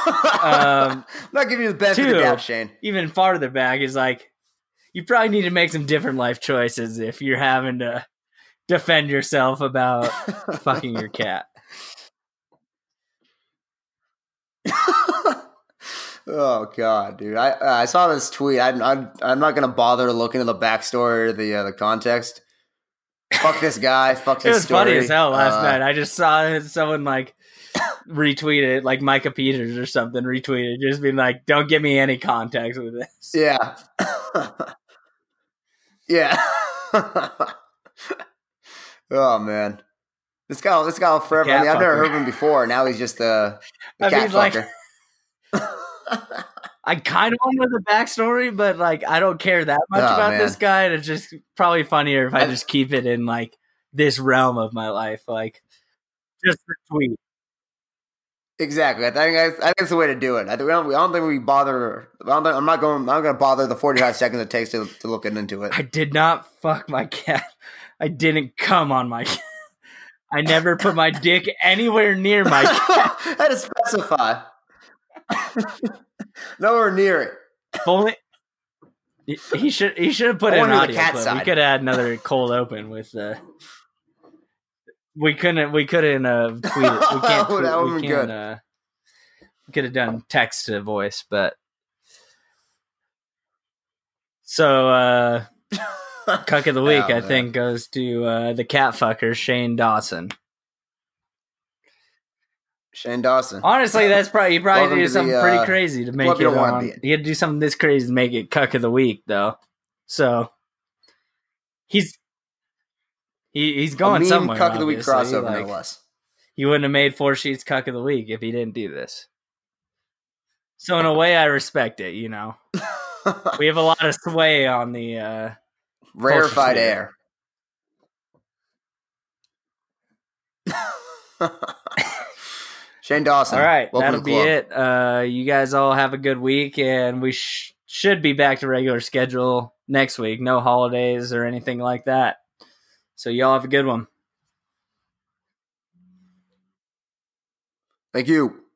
I'm [laughs] not giving you the benefit of the doubt, Shane. Even farther back is like you probably need to make some different life choices if you're having to defend yourself about [laughs] fucking your cat. [laughs] oh god, dude! I I saw this tweet. I, I'm I'm not gonna bother looking at the backstory or the uh, the context. Fuck this guy. Fuck this. It was funny as hell last Uh, night. I just saw someone like retweet it, like Micah Peters or something retweeted, just being like, "Don't give me any context with this." [laughs] Yeah. yeah. oh man. This guy this guy forever. I mean, I've never heard him before. Now he's just a, [laughs] a I cat mean, like- I kind of want to know the backstory, but like, I don't care that much Oh, about man. this guy. and It's just probably funnier if I, I- just keep it in like this realm of my life, like just the tweet. Exactly. I think I, I think that's the way to do it. I, think we don't, I don't think we bother. I don't think, I'm not going. I'm not going to bother the 45 seconds it takes to, to look into it. I did not fuck my cat. I didn't come on my cat. I never put my dick anywhere near my [laughs] cat. I had to specify. Nowhere near it. If only he- should he should have put I in an wanna the audio cat clip. We could have had another cold open with uh we couldn't we couldn't uh [laughs] tweet it. We can't That tweet, would've we can't good. uh could have done text to voice, but so uh [laughs] cuck of the week Oh, I think goes to uh the cat fucker Shane Dawson. Shane Dawson. Honestly, [laughs] that's probably he probably Welcome do to the, something uh, pretty crazy to make it. you on- be he had to do something this crazy to make it cuck of the week, though. So he's he, he's A going mean somewhere. cuck of the week crossover, Like, no less. he wouldn't have made four sheets cuck of the week if he didn't do this. So in a way, I respect it. You know, we have a lot of sway on the. uh Rarefied air. Shane Dawson. All right, that'll be it. Uh, you guys all have a good week, and we sh- should be back to regular schedule next week. No holidays or anything like that. So y'all have a good one. Thank you.